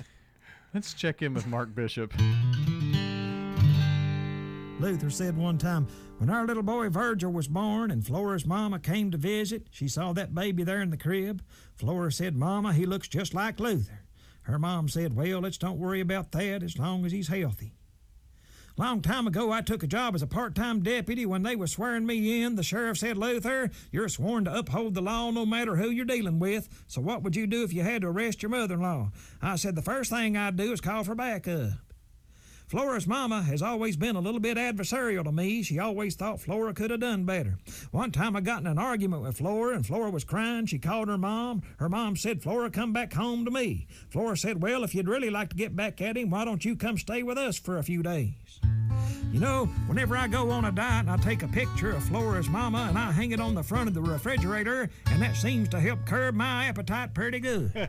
Let's check in with Mark Bishop. Luther said one time, when our little boy Virgil was born and Flora's mama came to visit, she saw that baby there in the crib. Flora said, Mama, he looks just like Luther. Her mom said, Well, let's don't worry about that as long as he's healthy. Long time ago, I took a job as a part time deputy. When they were swearing me in, the sheriff said, Luther, you're sworn to uphold the law no matter who you're dealing with. So, what would you do if you had to arrest your mother in law? I said, The first thing I'd do is call for backup. Flora's mama has always been a little bit adversarial to me. She always thought Flora could have done better. One time I got in an argument with Flora and Flora was crying. She called her mom. Her mom said, Flora, come back home to me. Flora said, Well, if you'd really like to get back at him, why don't you come stay with us for a few days? You know, whenever I go on a diet, I take a picture of Flora's mama and I hang it on the front of the refrigerator, and that seems to help curb my appetite pretty good.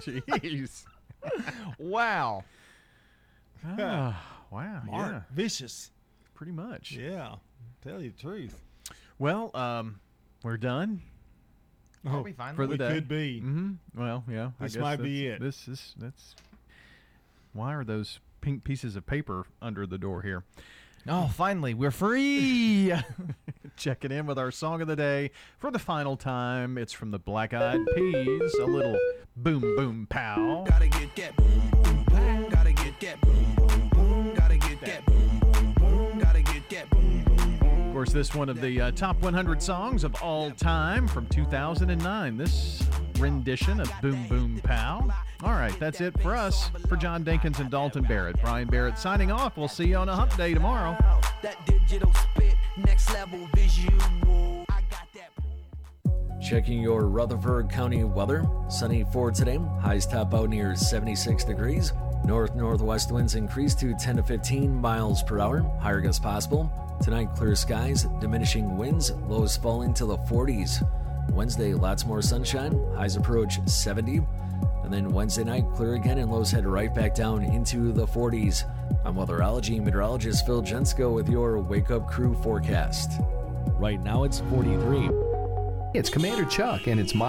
Jeez. wow. Ah, wow. Mark, yeah. vicious. Pretty much. Yeah. Tell you the truth. Well, um, we're done. Oh, we finally? for the We day. could be. hmm Well, yeah. I This guess might be it. This is that's. Why are those pink pieces of paper under the door here? Oh, finally, we're free. Checking in with our song of the day for the final time. It's from the Black Eyed Peas. A little boom boom pow. Gotta get that boom boom boom. Gotta get that boom boom boom. Course, this one of the uh, top 100 songs of all time from 2009. This rendition of Boom Boom Pow. All right, that's it for us. For John Dinkins and Dalton Barrett, Brian Barrett signing off. We'll see you on a hump day tomorrow. That digital spit, next level visual. Checking your Rutherford County weather. Sunny for today. Highs top out near 76 degrees. North northwest winds increase to 10 to 15 miles per hour. Higher gusts possible. Tonight, clear skies, diminishing winds, lows falling to the 40s. Wednesday, lots more sunshine. Highs approach 70. And then Wednesday night, clear again, and lows head right back down into the 40s. I'm weatherology meteorologist Phil Jensko with your Wake Up Crew forecast. Right now, it's 43. It's Commander Chuck, and it's my